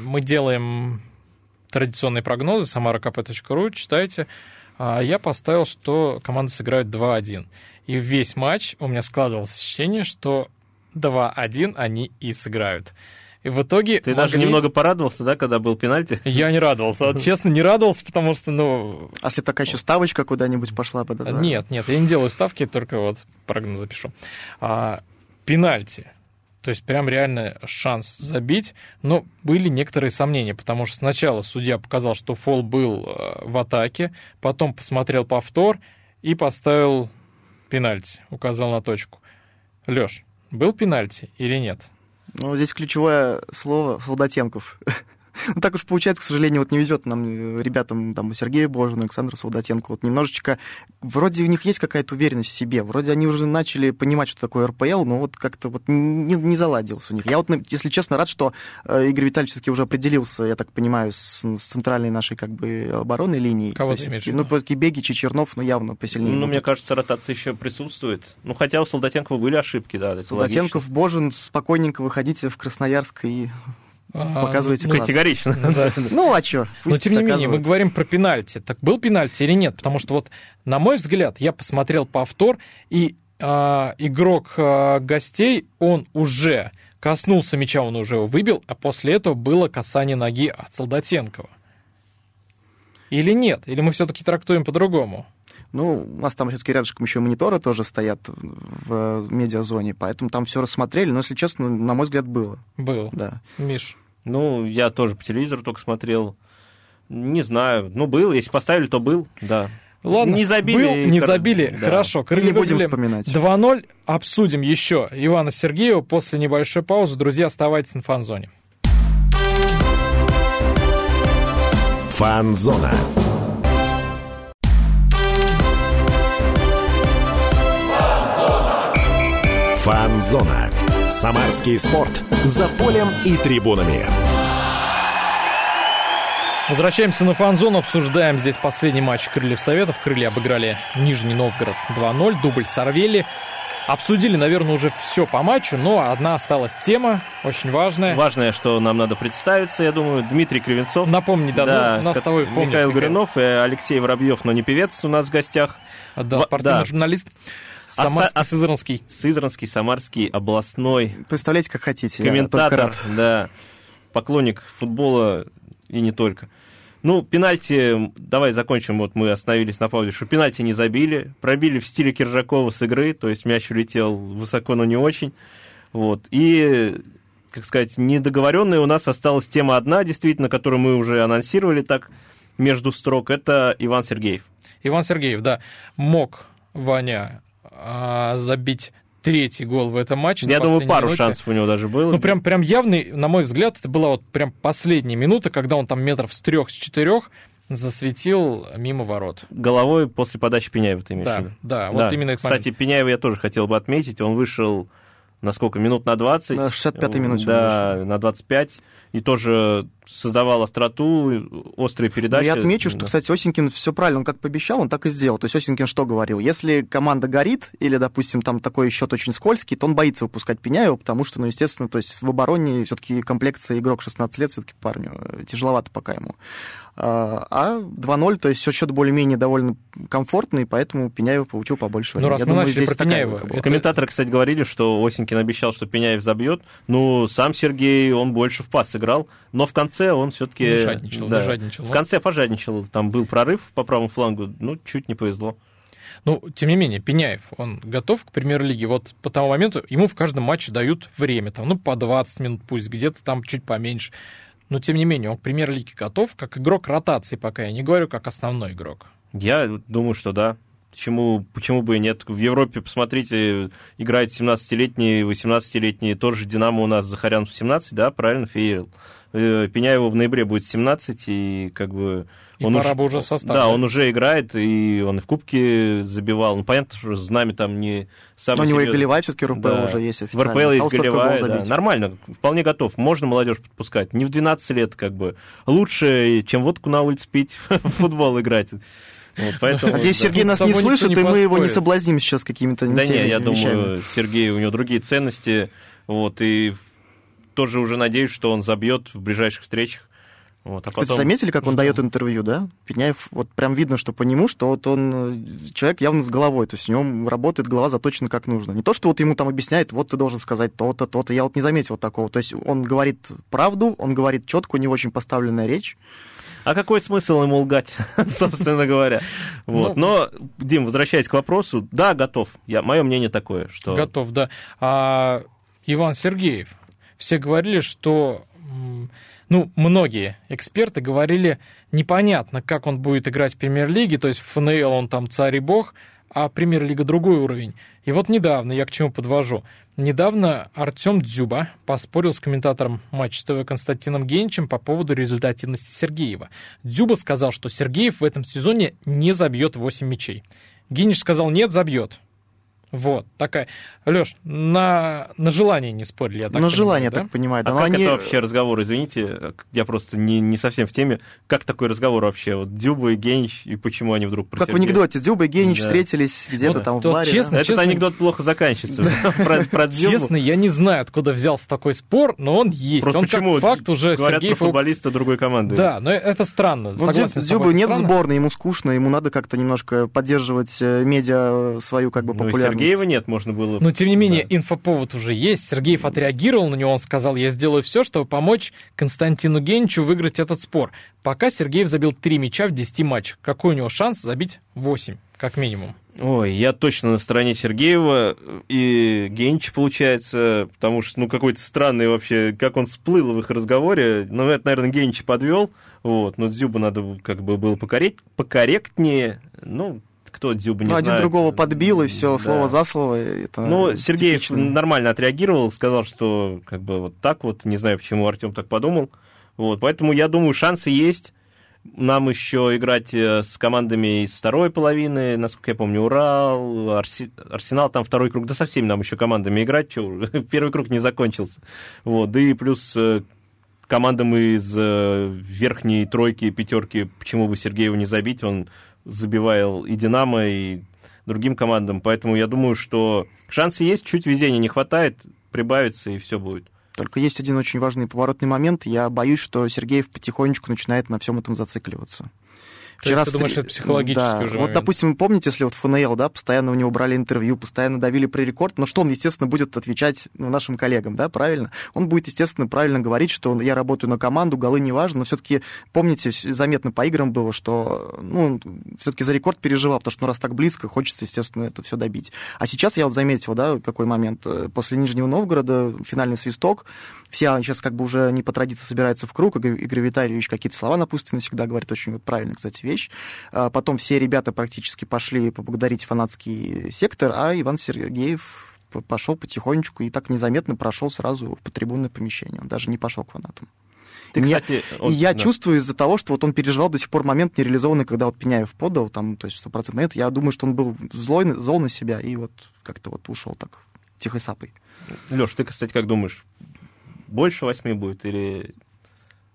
[SPEAKER 2] мы делаем традиционные прогнозы, samarakp.ru, читайте. А я поставил, что команды сыграют 2-1. И весь матч у меня складывалось ощущение, что 2-1 они и сыграют. И в итоге...
[SPEAKER 3] Ты даже
[SPEAKER 2] могли-
[SPEAKER 3] немного порадовался, да, когда был пенальти?
[SPEAKER 2] Я не радовался. Вот честно, не радовался, потому что, ну...
[SPEAKER 4] А если бы такая еще ставочка куда-нибудь пошла бы, да? да.
[SPEAKER 2] Нет, нет, я не делаю ставки, только вот прогноз запишу. А, пенальти. То есть прям реально шанс забить, но были некоторые сомнения, потому что сначала судья показал, что фол был э, в атаке, потом посмотрел повтор и поставил пенальти, указал на точку. Лёш, был пенальти или нет?
[SPEAKER 4] Ну, здесь ключевое слово Солдатенков. Ну, так уж получается, к сожалению, вот не везет нам э, ребятам, там, Сергею Божину, Александру Солдатенко. Вот немножечко, вроде у них есть какая-то уверенность в себе, вроде они уже начали понимать, что такое РПЛ, но вот как-то вот не, не заладился у них. Я вот, ну, если честно, рад, что э, Игорь Витальевич все-таки уже определился, я так понимаю, с, с центральной нашей как бы оборонной линией.
[SPEAKER 2] Кого ты имеешь
[SPEAKER 4] Ну, Бегич и Чернов, ну, явно посильнее.
[SPEAKER 3] Ну,
[SPEAKER 4] будут.
[SPEAKER 3] мне кажется, ротация еще присутствует. Ну, хотя у Солдатенкова были ошибки, да. это
[SPEAKER 4] Солдатенков, Божин, спокойненько выходите в Красноярск и Показывайте
[SPEAKER 2] ну,
[SPEAKER 3] логично. Категорично.
[SPEAKER 4] Ну, а что?
[SPEAKER 2] Но тем не менее, мы говорим про пенальти. Так был пенальти или нет? Потому что вот, на мой взгляд, я посмотрел повтор, и а, игрок а, гостей, он уже коснулся мяча, он уже его выбил, а после этого было касание ноги от Солдатенкова. Или нет? Или мы все-таки трактуем по-другому?
[SPEAKER 4] Ну, у нас там все-таки рядышком еще мониторы тоже стоят в медиазоне, поэтому там все рассмотрели, но, если честно, на мой взгляд, было,
[SPEAKER 2] Был.
[SPEAKER 4] да.
[SPEAKER 2] Миш.
[SPEAKER 3] Ну, я тоже по телевизору только смотрел. Не знаю. Ну, был. Если поставили, то был, да.
[SPEAKER 2] Ладно,
[SPEAKER 3] Не забили.
[SPEAKER 2] был, не
[SPEAKER 3] кор-
[SPEAKER 2] забили,
[SPEAKER 3] да.
[SPEAKER 2] хорошо. Крылья
[SPEAKER 4] не будем вспоминать.
[SPEAKER 2] 2-0. Обсудим еще Ивана Сергеева после небольшой паузы. Друзья, оставайтесь на фан-зоне.
[SPEAKER 1] Фанзона. Фанзона. Самарский спорт. За полем и трибунами.
[SPEAKER 2] Возвращаемся на фан-зону, обсуждаем здесь последний матч Крыльев Советов. Крылья обыграли Нижний Новгород 2-0, дубль Сорвели. Обсудили, наверное, уже все по матчу, но одна осталась тема, очень важная.
[SPEAKER 3] Важное, что нам надо представиться, я думаю, Дмитрий Кривенцов.
[SPEAKER 2] Напомни, да, ну, нас
[SPEAKER 3] как-
[SPEAKER 2] с тобой помнят,
[SPEAKER 3] Михаил Горюнов и Алексей Воробьев, но не певец у нас в гостях.
[SPEAKER 2] Да, спортивный
[SPEAKER 3] да.
[SPEAKER 2] журналист Самарский,
[SPEAKER 3] Оста-
[SPEAKER 2] Сызранский.
[SPEAKER 3] Сызранский, Самарский, областной
[SPEAKER 4] Представляете, как хотите.
[SPEAKER 3] комментатор,
[SPEAKER 4] рад.
[SPEAKER 3] да, поклонник футбола и не только. Ну, пенальти, давай закончим, вот мы остановились на паузе, что пенальти не забили, пробили в стиле Киржакова с игры, то есть мяч улетел высоко, но не очень. Вот. И, как сказать, недоговоренная у нас осталась тема одна, действительно, которую мы уже анонсировали так между строк, это Иван Сергеев.
[SPEAKER 2] Иван Сергеев, да, мог Ваня а, забить третий гол в этом матче.
[SPEAKER 3] Я думаю, пару
[SPEAKER 2] минуте.
[SPEAKER 3] шансов у него даже было.
[SPEAKER 2] Ну, прям, прям явный, на мой взгляд, это была вот прям последняя минута, когда он там метров с трех, с четырех засветил мимо ворот.
[SPEAKER 3] Головой после подачи Пеняева ты имеешь в
[SPEAKER 2] Да,
[SPEAKER 3] виду?
[SPEAKER 2] да, вот именно этот
[SPEAKER 3] Кстати, Пеняева я тоже хотел бы отметить. Он вышел на сколько? Минут на 20.
[SPEAKER 4] На 65-й минуте.
[SPEAKER 3] Да, на 25. И тоже создавал остроту, острые передачи.
[SPEAKER 4] Но я отмечу, что, кстати, Осенькин все правильно, он как пообещал, он так и сделал. То есть Осенькин что говорил? Если команда горит, или, допустим, там такой счет очень скользкий, то он боится выпускать Пеняева, потому что, ну, естественно, то есть в обороне все-таки комплекция игрок 16 лет, все-таки парню э, тяжеловато пока ему. А 2-0, то есть счет более-менее довольно комфортный, поэтому Пеняев получил побольше
[SPEAKER 2] Ну, раз
[SPEAKER 4] Я
[SPEAKER 2] мы
[SPEAKER 4] думаю,
[SPEAKER 2] начали
[SPEAKER 4] здесь
[SPEAKER 2] про Пеняева, это-
[SPEAKER 3] Комментаторы, кстати, говорили, что Осенькин обещал, что Пеняев забьет. Ну, сам Сергей, он больше в пас играл, но в конце он все-таки...
[SPEAKER 2] Жадничал, не жадничал.
[SPEAKER 3] В конце пожадничал. Там был прорыв по правому флангу, ну, чуть не повезло.
[SPEAKER 2] Ну, тем не менее, Пеняев, он готов к премьер-лиге. Вот по тому моменту ему в каждом матче дают время, там, ну, по 20 минут пусть, где-то там чуть поменьше. Но, тем не менее, он к премьер-лиге готов, как игрок ротации пока, я не говорю, как основной игрок.
[SPEAKER 3] Я думаю, что да. Почему, почему бы и нет? В Европе, посмотрите, играет 17-летний, 18-летний, тот же Динамо у нас, Захарян в 17, да, правильно, феерил. Э, Пеняеву в ноябре будет 17, и как бы...
[SPEAKER 2] И пора бы уже в состав,
[SPEAKER 3] Да, он уже играет, и он и в Кубке забивал. Ну, понятно, что знамя там не самое
[SPEAKER 4] Но у него и голевая все-таки РПЛ
[SPEAKER 3] Да.
[SPEAKER 4] уже есть
[SPEAKER 3] В
[SPEAKER 4] официально.
[SPEAKER 3] РПЛ есть голевая, да. Нормально, вполне готов. Можно молодежь подпускать. Не в 12 лет, как бы. Лучше, чем водку на улице пить, в футбол играть. Вот, поэтому,
[SPEAKER 4] Надеюсь,
[SPEAKER 3] да.
[SPEAKER 4] Сергей нас не слышит,
[SPEAKER 2] не
[SPEAKER 4] и мы его не соблазним сейчас какими-то
[SPEAKER 3] Да
[SPEAKER 4] не
[SPEAKER 3] не,
[SPEAKER 4] теми
[SPEAKER 3] я
[SPEAKER 4] вещами.
[SPEAKER 3] думаю, Сергей, у него другие ценности, вот, и тоже уже надеюсь, что он забьет в ближайших встречах. Вот, а
[SPEAKER 4] Кстати,
[SPEAKER 3] потом...
[SPEAKER 4] заметили, как он
[SPEAKER 2] ждем.
[SPEAKER 4] дает интервью, да? Пеняев, вот прям видно, что по нему, что вот он э, человек явно с головой, то есть у него работает голова заточена как нужно. Не то, что вот ему там объясняет, вот ты должен сказать то-то, то-то. Я вот не заметил такого. То есть он говорит правду, он говорит четко, у него очень поставленная речь.
[SPEAKER 3] А какой смысл ему лгать, собственно говоря? Вот.
[SPEAKER 2] Ну,
[SPEAKER 3] Но, Дим, возвращаясь к вопросу, да, готов. Я, мое мнение такое, что...
[SPEAKER 2] Готов, да. А Иван Сергеев. Все говорили, что... Ну, многие эксперты говорили, непонятно, как он будет играть в премьер-лиге, то есть в ФНЛ он там царь и бог, а премьер-лига другой уровень. И вот недавно, я к чему подвожу, недавно Артем Дзюба поспорил с комментатором матча ТВ Константином Генчем по поводу результативности Сергеева. Дзюба сказал, что Сергеев в этом сезоне не забьет 8 мячей. Генич сказал, нет, забьет. Вот, такая. Леш, на, на желание не спорили, я так
[SPEAKER 4] На
[SPEAKER 2] понимаю,
[SPEAKER 4] желание,
[SPEAKER 2] да?
[SPEAKER 4] так понимаю.
[SPEAKER 3] А
[SPEAKER 4] Да, но
[SPEAKER 3] как
[SPEAKER 4] они-
[SPEAKER 3] это вообще разговор, извините, я просто не, не совсем в теме. Как такой разговор вообще? Вот Дюба и Генич, и почему они вдруг про
[SPEAKER 4] Как в
[SPEAKER 3] Сергея?
[SPEAKER 4] анекдоте, Дзюба и Генич
[SPEAKER 3] Да.
[SPEAKER 4] встретились где-то
[SPEAKER 2] Вот
[SPEAKER 4] там в баре.
[SPEAKER 2] честно,
[SPEAKER 4] да?
[SPEAKER 3] Этот анекдот плохо заканчивается. Про, про Дзюбу.
[SPEAKER 2] Честно, я не знаю, откуда взялся такой спор, но он есть.
[SPEAKER 3] Просто
[SPEAKER 2] он
[SPEAKER 3] почему
[SPEAKER 2] как факт уже
[SPEAKER 3] говорят
[SPEAKER 2] Сергеев...
[SPEAKER 3] про футболиста другой команды?
[SPEAKER 2] Да, но это странно.
[SPEAKER 4] Вот
[SPEAKER 2] Согласен тобой,
[SPEAKER 4] нет в сборной, ему скучно, ему надо как-то немножко поддерживать э, медиа свою как бы
[SPEAKER 3] Ну,
[SPEAKER 4] популярность.
[SPEAKER 3] Сергеева нет, можно было...
[SPEAKER 2] Но, тем не менее,
[SPEAKER 3] Да.
[SPEAKER 2] инфоповод уже есть. Сергеев отреагировал на него, он сказал, я сделаю все, чтобы помочь Константину Генчу выиграть этот спор. Пока Сергеев забил 3 мяча в 10 матчах. Какой у него шанс забить 8, как минимум?
[SPEAKER 3] Ой, я точно на стороне Сергеева и Генч, получается, потому что, ну, какой-то странный вообще, как он всплыл в их разговоре. Ну, это, наверное, Генч подвел, вот, но Дзюба надо как бы было покорректнее, ну, кто Дзюба, не
[SPEAKER 4] Ну, один
[SPEAKER 3] знаю.
[SPEAKER 4] другого подбил, и все,
[SPEAKER 3] Да.
[SPEAKER 4] слово за слово. Это
[SPEAKER 3] Ну, Сергеев
[SPEAKER 4] типично.
[SPEAKER 3] нормально отреагировал, сказал, что как бы вот так вот, не знаю, почему Артем так подумал. Вот, поэтому я думаю, шансы есть. Нам еще играть э, с командами из второй половины, насколько я помню, Урал, Арси- Арсенал, там второй круг, да со всеми нам еще командами играть, что первый круг не закончился. Вот, да и плюс э, командам из э, верхней тройки, пятерки, почему бы Сергееву не забить, он забивал и Динамо, и другим командам, поэтому я думаю, что шансы есть, чуть везения не хватает, прибавится, и все будет.
[SPEAKER 4] Только есть один очень важный поворотный момент. Я боюсь, что Сергеев потихонечку начинает на всем этом зацикливаться.
[SPEAKER 2] Есть ты думаешь, это психологический
[SPEAKER 4] да.
[SPEAKER 2] уже
[SPEAKER 4] Вот,
[SPEAKER 2] момент?
[SPEAKER 4] допустим, помните, если вот ФНЛ, да, постоянно у него брали интервью, постоянно давили про рекорд, но что он, естественно, будет отвечать ну, нашим коллегам, да, правильно? Он будет, естественно, правильно говорить, что он- я работаю на команду, голы не важно, но все-таки, помните, заметно по играм было, что, ну, все-таки за рекорд переживал, потому что, ну, раз так близко, хочется, естественно, это все добить. А сейчас я вот заметил, да, какой момент. Э, После Нижнего Новгорода финальный свисток, все сейчас как бы уже не по традиции собираются в круг, Игорь Игорь Витальевич какие-то слова напутственные всегда говорит, очень вот правильная, кстати, вещь. А Потом все ребята практически пошли поблагодарить фанатский сектор, а Иван Сергеев пошел потихонечку и так незаметно прошел сразу в трибунное помещение. Он даже не пошел к фанатам.
[SPEAKER 3] Ты,
[SPEAKER 4] Мне-
[SPEAKER 3] кстати,
[SPEAKER 4] И
[SPEAKER 3] он-
[SPEAKER 4] я
[SPEAKER 3] да.
[SPEAKER 4] чувствую из-за того, что вот он переживал до сих пор момент нереализованный, когда вот Пеняев подал, там, то есть стопроцентно это, я думаю, что он был злой, зол на себя и вот как-то вот ушел так тихой сапой.
[SPEAKER 3] Леш, ты, кстати, как думаешь, больше восьми будет или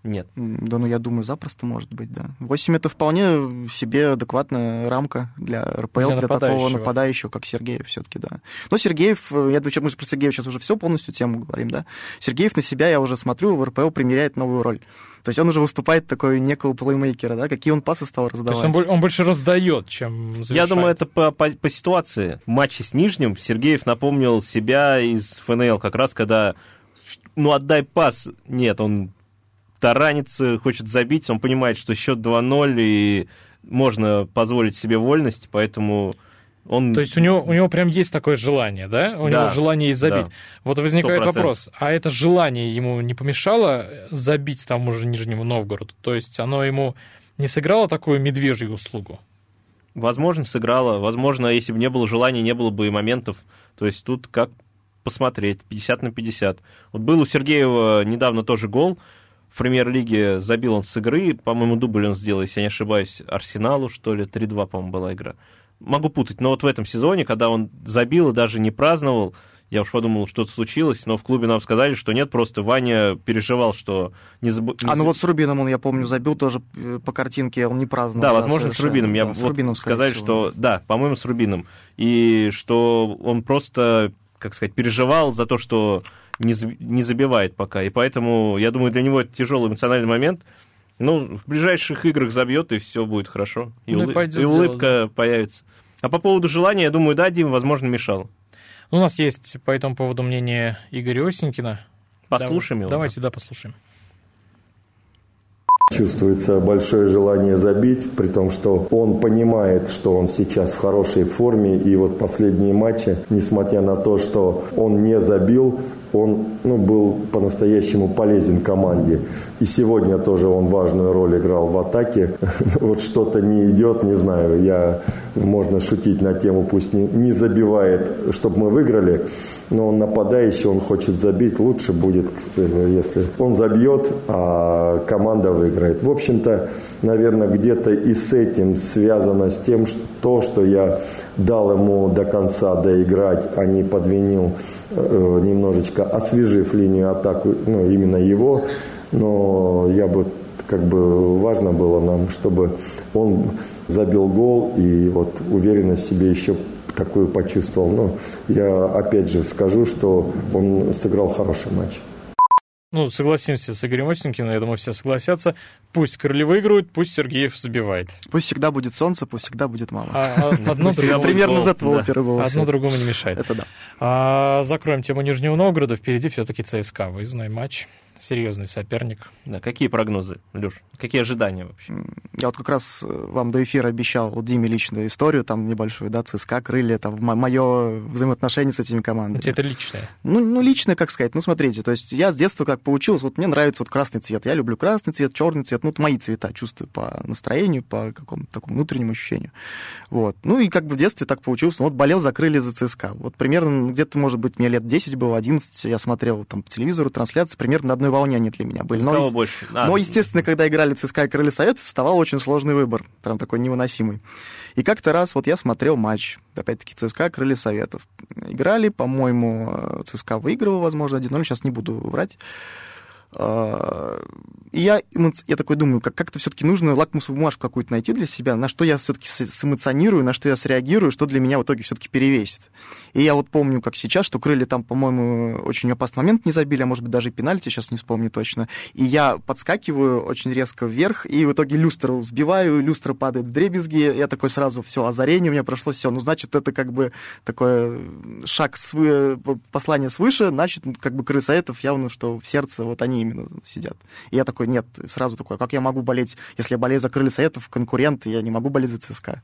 [SPEAKER 3] нет?
[SPEAKER 4] Да, ну я думаю, запросто может быть, да. 8 это вполне себе адекватная рамка для РПЛ,
[SPEAKER 2] Для
[SPEAKER 4] для, такого
[SPEAKER 2] нападающего.
[SPEAKER 4] как Сергеев все-таки, да. Но Сергеев, э, я думаю, мы про Сергеева сейчас уже все полностью тему говорим, да. Сергеев на себя, я уже смотрю, в РПЛ примеряет новую роль. То есть он уже выступает такой некого плеймейкера, да, какие он пасы стал
[SPEAKER 2] То
[SPEAKER 4] раздавать.
[SPEAKER 2] есть он, он больше раздает, чем завершает.
[SPEAKER 3] Я думаю, это по, по- по ситуации. В матче с Нижним Сергеев напомнил себя из ФНЛ, как раз когда, ну, отдай пас. Нет, он таранится, хочет забить, он понимает, что счет 2-0, и можно позволить себе вольность, поэтому он...
[SPEAKER 2] То есть у него, у него прям есть такое желание, да? У
[SPEAKER 3] Да,
[SPEAKER 2] него желание есть забить.
[SPEAKER 3] да.
[SPEAKER 2] Вот возникает
[SPEAKER 3] 100%.
[SPEAKER 2] вопрос, а это желание ему не помешало забить тому же Нижнему Новгороду? То есть оно ему не сыграло такую медвежью услугу?
[SPEAKER 3] Возможно, сыграло. Возможно, если бы не было желания, не было бы и моментов. То есть тут как посмотреть, 50 на 50. Вот был у Сергеева недавно тоже гол. В премьер-лиге забил он с игры. По-моему, дубль он сделал, если я не ошибаюсь, Арсеналу, что ли. 3-2, по-моему, была игра. Могу путать, но вот в этом сезоне, когда он забил и даже не праздновал, я уж подумал, что-то случилось, но в клубе нам сказали, что нет, просто Ваня переживал, что не забыл...
[SPEAKER 4] А ну вот с Рубином он, я помню, забил тоже э, по картинке, он не праздновал.
[SPEAKER 3] Да, возможно, с
[SPEAKER 4] совершенно.
[SPEAKER 3] Рубином. Я
[SPEAKER 4] Да, с
[SPEAKER 3] вот
[SPEAKER 4] Рубином,
[SPEAKER 3] сказали,
[SPEAKER 4] всего.
[SPEAKER 3] что да, по-моему, с Рубином. И что он просто, как сказать, переживал за то, что не, не забивает пока. И поэтому, я думаю, для него это тяжелый эмоциональный момент. Ну, в ближайших играх забьет, и все будет хорошо. И,
[SPEAKER 2] Ну
[SPEAKER 3] улы- и улыбка появится. А по поводу желания, я думаю, да, Дим, возможно, мешал.
[SPEAKER 2] У нас есть по этому поводу мнение Игоря Осенькина.
[SPEAKER 3] Послушаем его.
[SPEAKER 2] Давайте, да, послушаем.
[SPEAKER 5] Чувствуется большое желание забить, при том, что он понимает, что он сейчас в хорошей форме. И вот последние матчи, несмотря на то, что он не забил, он ну, был по-настоящему полезен команде. И сегодня тоже он важную роль играл в атаке. Вот что-то не идет, не знаю. Я, можно шутить на тему, пусть не, не забивает, чтобы мы выиграли. Но он нападающий, он хочет забить. Лучше будет, если он забьет, а команда выиграет. В общем-то, наверное, где-то и с этим связано с тем, что, что я дал ему до конца доиграть, а не подвинил э, немножечко, освежив линию атаку, ну, именно его. Но я бы как бы важно было нам, чтобы он забил гол и вот уверенность себе еще такую почувствовал. Но я опять же скажу, что он сыграл хороший матч.
[SPEAKER 2] Ну, согласимся с Игорем Осенькиным, я думаю, все согласятся. Пусть крылья выиграют, пусть Сергеев забивает.
[SPEAKER 4] Пусть всегда будет солнце, пусть всегда будет мама.
[SPEAKER 2] А, а, одно, другому,
[SPEAKER 4] Примерно
[SPEAKER 3] да.
[SPEAKER 4] оперы было
[SPEAKER 2] одно другому не мешает.
[SPEAKER 4] Это да.
[SPEAKER 2] А, закроем тему Нижнего Новгорода. Впереди все-таки ЦСКА. Выездной матч. Серьезный соперник.
[SPEAKER 3] Да, какие прогнозы, Леш? Какие ожидания вообще?
[SPEAKER 4] Я вот как раз э, вам до эфира обещал вот Диме личную историю, там небольшую, да, ЦСКА, крылья, там, мое взаимоотношение с этими
[SPEAKER 2] У
[SPEAKER 4] командами.
[SPEAKER 2] тебя это личное.
[SPEAKER 4] Ну, ну, лично, как сказать, ну, смотрите, то есть я с детства как получилось, вот мне нравится вот красный цвет, я люблю красный цвет, черный цвет, ну, это мои цвета, чувствую по настроению, по какому-то такому внутреннему ощущению. Вот. Ну, и как бы в детстве так получилось, ну, вот болел за крылья за ЦСКА. Вот примерно где-то, может быть, мне лет 10 было, 11, я смотрел там по телевизору трансляции, примерно на одной волне они для меня были. Но,
[SPEAKER 3] Кого больше? А,
[SPEAKER 4] но, естественно, когда играли ЦСКА и Крылья Советов, вставал очень сложный выбор, прям такой невыносимый. И как-то раз вот я смотрел матч, опять-таки, ЦСКА, Крылья Советов. Играли, по-моему, ЦСКА выигрывал, возможно, 1-0, сейчас не буду врать. И я, я такой думаю, как- как-то все-таки нужно лакмусовую бумажку какую-то найти для себя, на что я все-таки сэмоционирую, на что я среагирую, что для меня в итоге все-таки перевесит. И я вот помню, как сейчас, что крылья там, по-моему, очень опасный момент не забили, а может быть даже и пенальти, сейчас не вспомню точно. И я подскакиваю очень резко вверх, и в итоге люстру сбиваю, люстра падает в дребезги, я такой сразу, все, озарение у меня прошло, все. Ну, значит, это как бы такой шаг, свы- послание свыше, значит, как бы крысоэтов явно, что в сердце вот они именно сидят. И я такой, нет, сразу такой, а как я могу болеть, если я болею за крылья советов, конкурент, я не могу болеть за ЦСКА.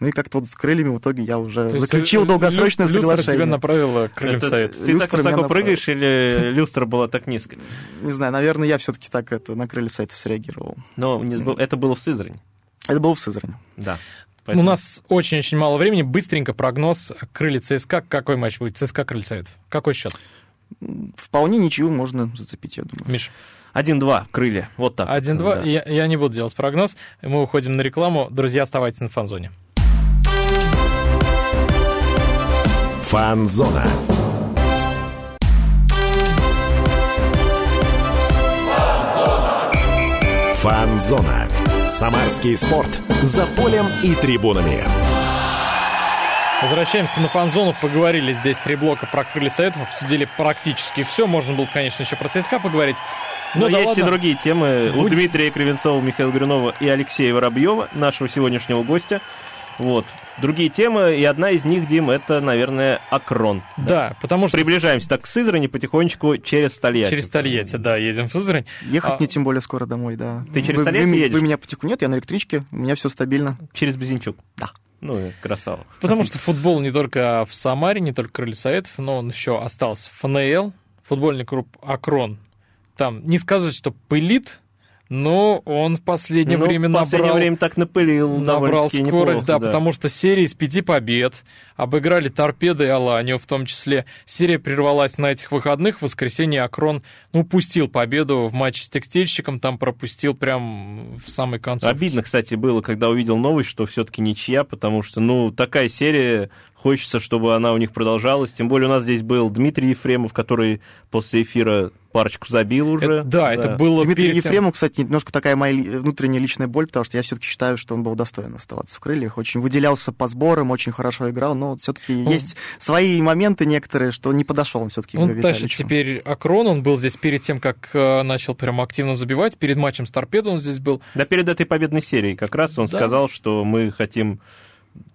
[SPEAKER 4] Ну и как-то вот с крыльями в итоге я уже
[SPEAKER 2] То
[SPEAKER 4] заключил долгосрочное
[SPEAKER 2] лю- люстра
[SPEAKER 4] соглашение.
[SPEAKER 2] тебя направила к крыльям
[SPEAKER 3] Это
[SPEAKER 2] совета.
[SPEAKER 3] ты так
[SPEAKER 4] Люстра меня
[SPEAKER 3] высоко прыгаешь или люстра была так низко?
[SPEAKER 4] Не знаю, наверное, я все-таки так это на крылья советов среагировал.
[SPEAKER 3] Но не сбыл- это было в Сызрани.
[SPEAKER 4] Это было в Сызрани.
[SPEAKER 3] Да.
[SPEAKER 2] У нас очень-очень мало времени. Быстренько прогноз крылья ЦСКА. Какой матч будет? ЦСКА Крылья Советов. Какой счет?
[SPEAKER 4] вполне ничего можно зацепить, я думаю.
[SPEAKER 2] Миш.
[SPEAKER 3] 1-2, крылья, вот так.
[SPEAKER 2] 1-2,
[SPEAKER 3] да.
[SPEAKER 2] я, я не буду делать прогноз. Мы уходим на рекламу. Друзья, оставайтесь на фанзоне.
[SPEAKER 1] Фанзона. Фанзона. Самарский спорт за полем и трибунами.
[SPEAKER 2] Возвращаемся на фан-зону. Поговорили здесь три блока про крылья советов. Обсудили практически все. Можно было, конечно, еще про ЦСКА поговорить.
[SPEAKER 3] Но,
[SPEAKER 2] Ну да
[SPEAKER 3] есть
[SPEAKER 2] ладно.
[SPEAKER 3] и другие темы. У
[SPEAKER 2] Будь-
[SPEAKER 3] Дмитрия Кривенцова, Михаила Гринова и Алексея Воробьева, нашего сегодняшнего гостя. Вот. Другие темы, и одна из них, Дим, это, наверное, Акрон.
[SPEAKER 2] Да, потому что
[SPEAKER 3] Приближаемся так к Сызрани потихонечку через Тольятти.
[SPEAKER 2] через Тольятти, да, едем в Сызрань.
[SPEAKER 4] Ехать
[SPEAKER 2] А-
[SPEAKER 4] мне тем более скоро домой, да.
[SPEAKER 3] Ты через
[SPEAKER 4] вы,
[SPEAKER 3] Тольятти
[SPEAKER 4] вы,
[SPEAKER 3] едешь?
[SPEAKER 4] Вы меня потихоньку... Нет, я на электричке, у меня все стабильно.
[SPEAKER 3] Через Безенчук.
[SPEAKER 4] Да.
[SPEAKER 3] Ну, и красава.
[SPEAKER 2] Потому что футбол не только в Самаре, не только крылья советов, но он еще остался. ФНЛ, футбольный клуб Акрон. Там не сказать, что пылит, но он в последнее
[SPEAKER 3] Ну,
[SPEAKER 2] время
[SPEAKER 3] в последнее
[SPEAKER 2] набрал
[SPEAKER 3] время так напылил
[SPEAKER 2] Набрал скорость,
[SPEAKER 3] неплохо,
[SPEAKER 2] да, потому что серия из пяти побед обыграли Торпедо и Аланию в том числе. Серия прервалась на этих выходных. В воскресенье Акрон ну, упустил победу в матче с текстильщиком, там пропустил прям в самый концов.
[SPEAKER 3] Обидно, кстати, было, когда увидел новость, что все-таки ничья, потому что, ну, такая серия, хочется, чтобы она у них продолжалась. Тем более у нас здесь был Дмитрий Ефремов, который после эфира парочку забил уже.
[SPEAKER 2] Это- да, это было
[SPEAKER 4] Дмитрий
[SPEAKER 2] перед тем-
[SPEAKER 4] Ефремов, кстати, немножко такая моя внутренняя личная боль, потому что я все-таки считаю, что он был достоин оставаться в крыльях. Очень выделялся по сборам, очень хорошо играл, но все-таки
[SPEAKER 2] Ну,
[SPEAKER 4] есть свои моменты некоторые, что не подошел он все-таки
[SPEAKER 2] Он тащит теперь Акрон, он был здесь перед тем, как э, начал прям активно забивать, перед матчем с Торпедо он здесь был.
[SPEAKER 3] Да перед этой победной серией как раз он
[SPEAKER 2] Да.
[SPEAKER 3] сказал, что мы хотим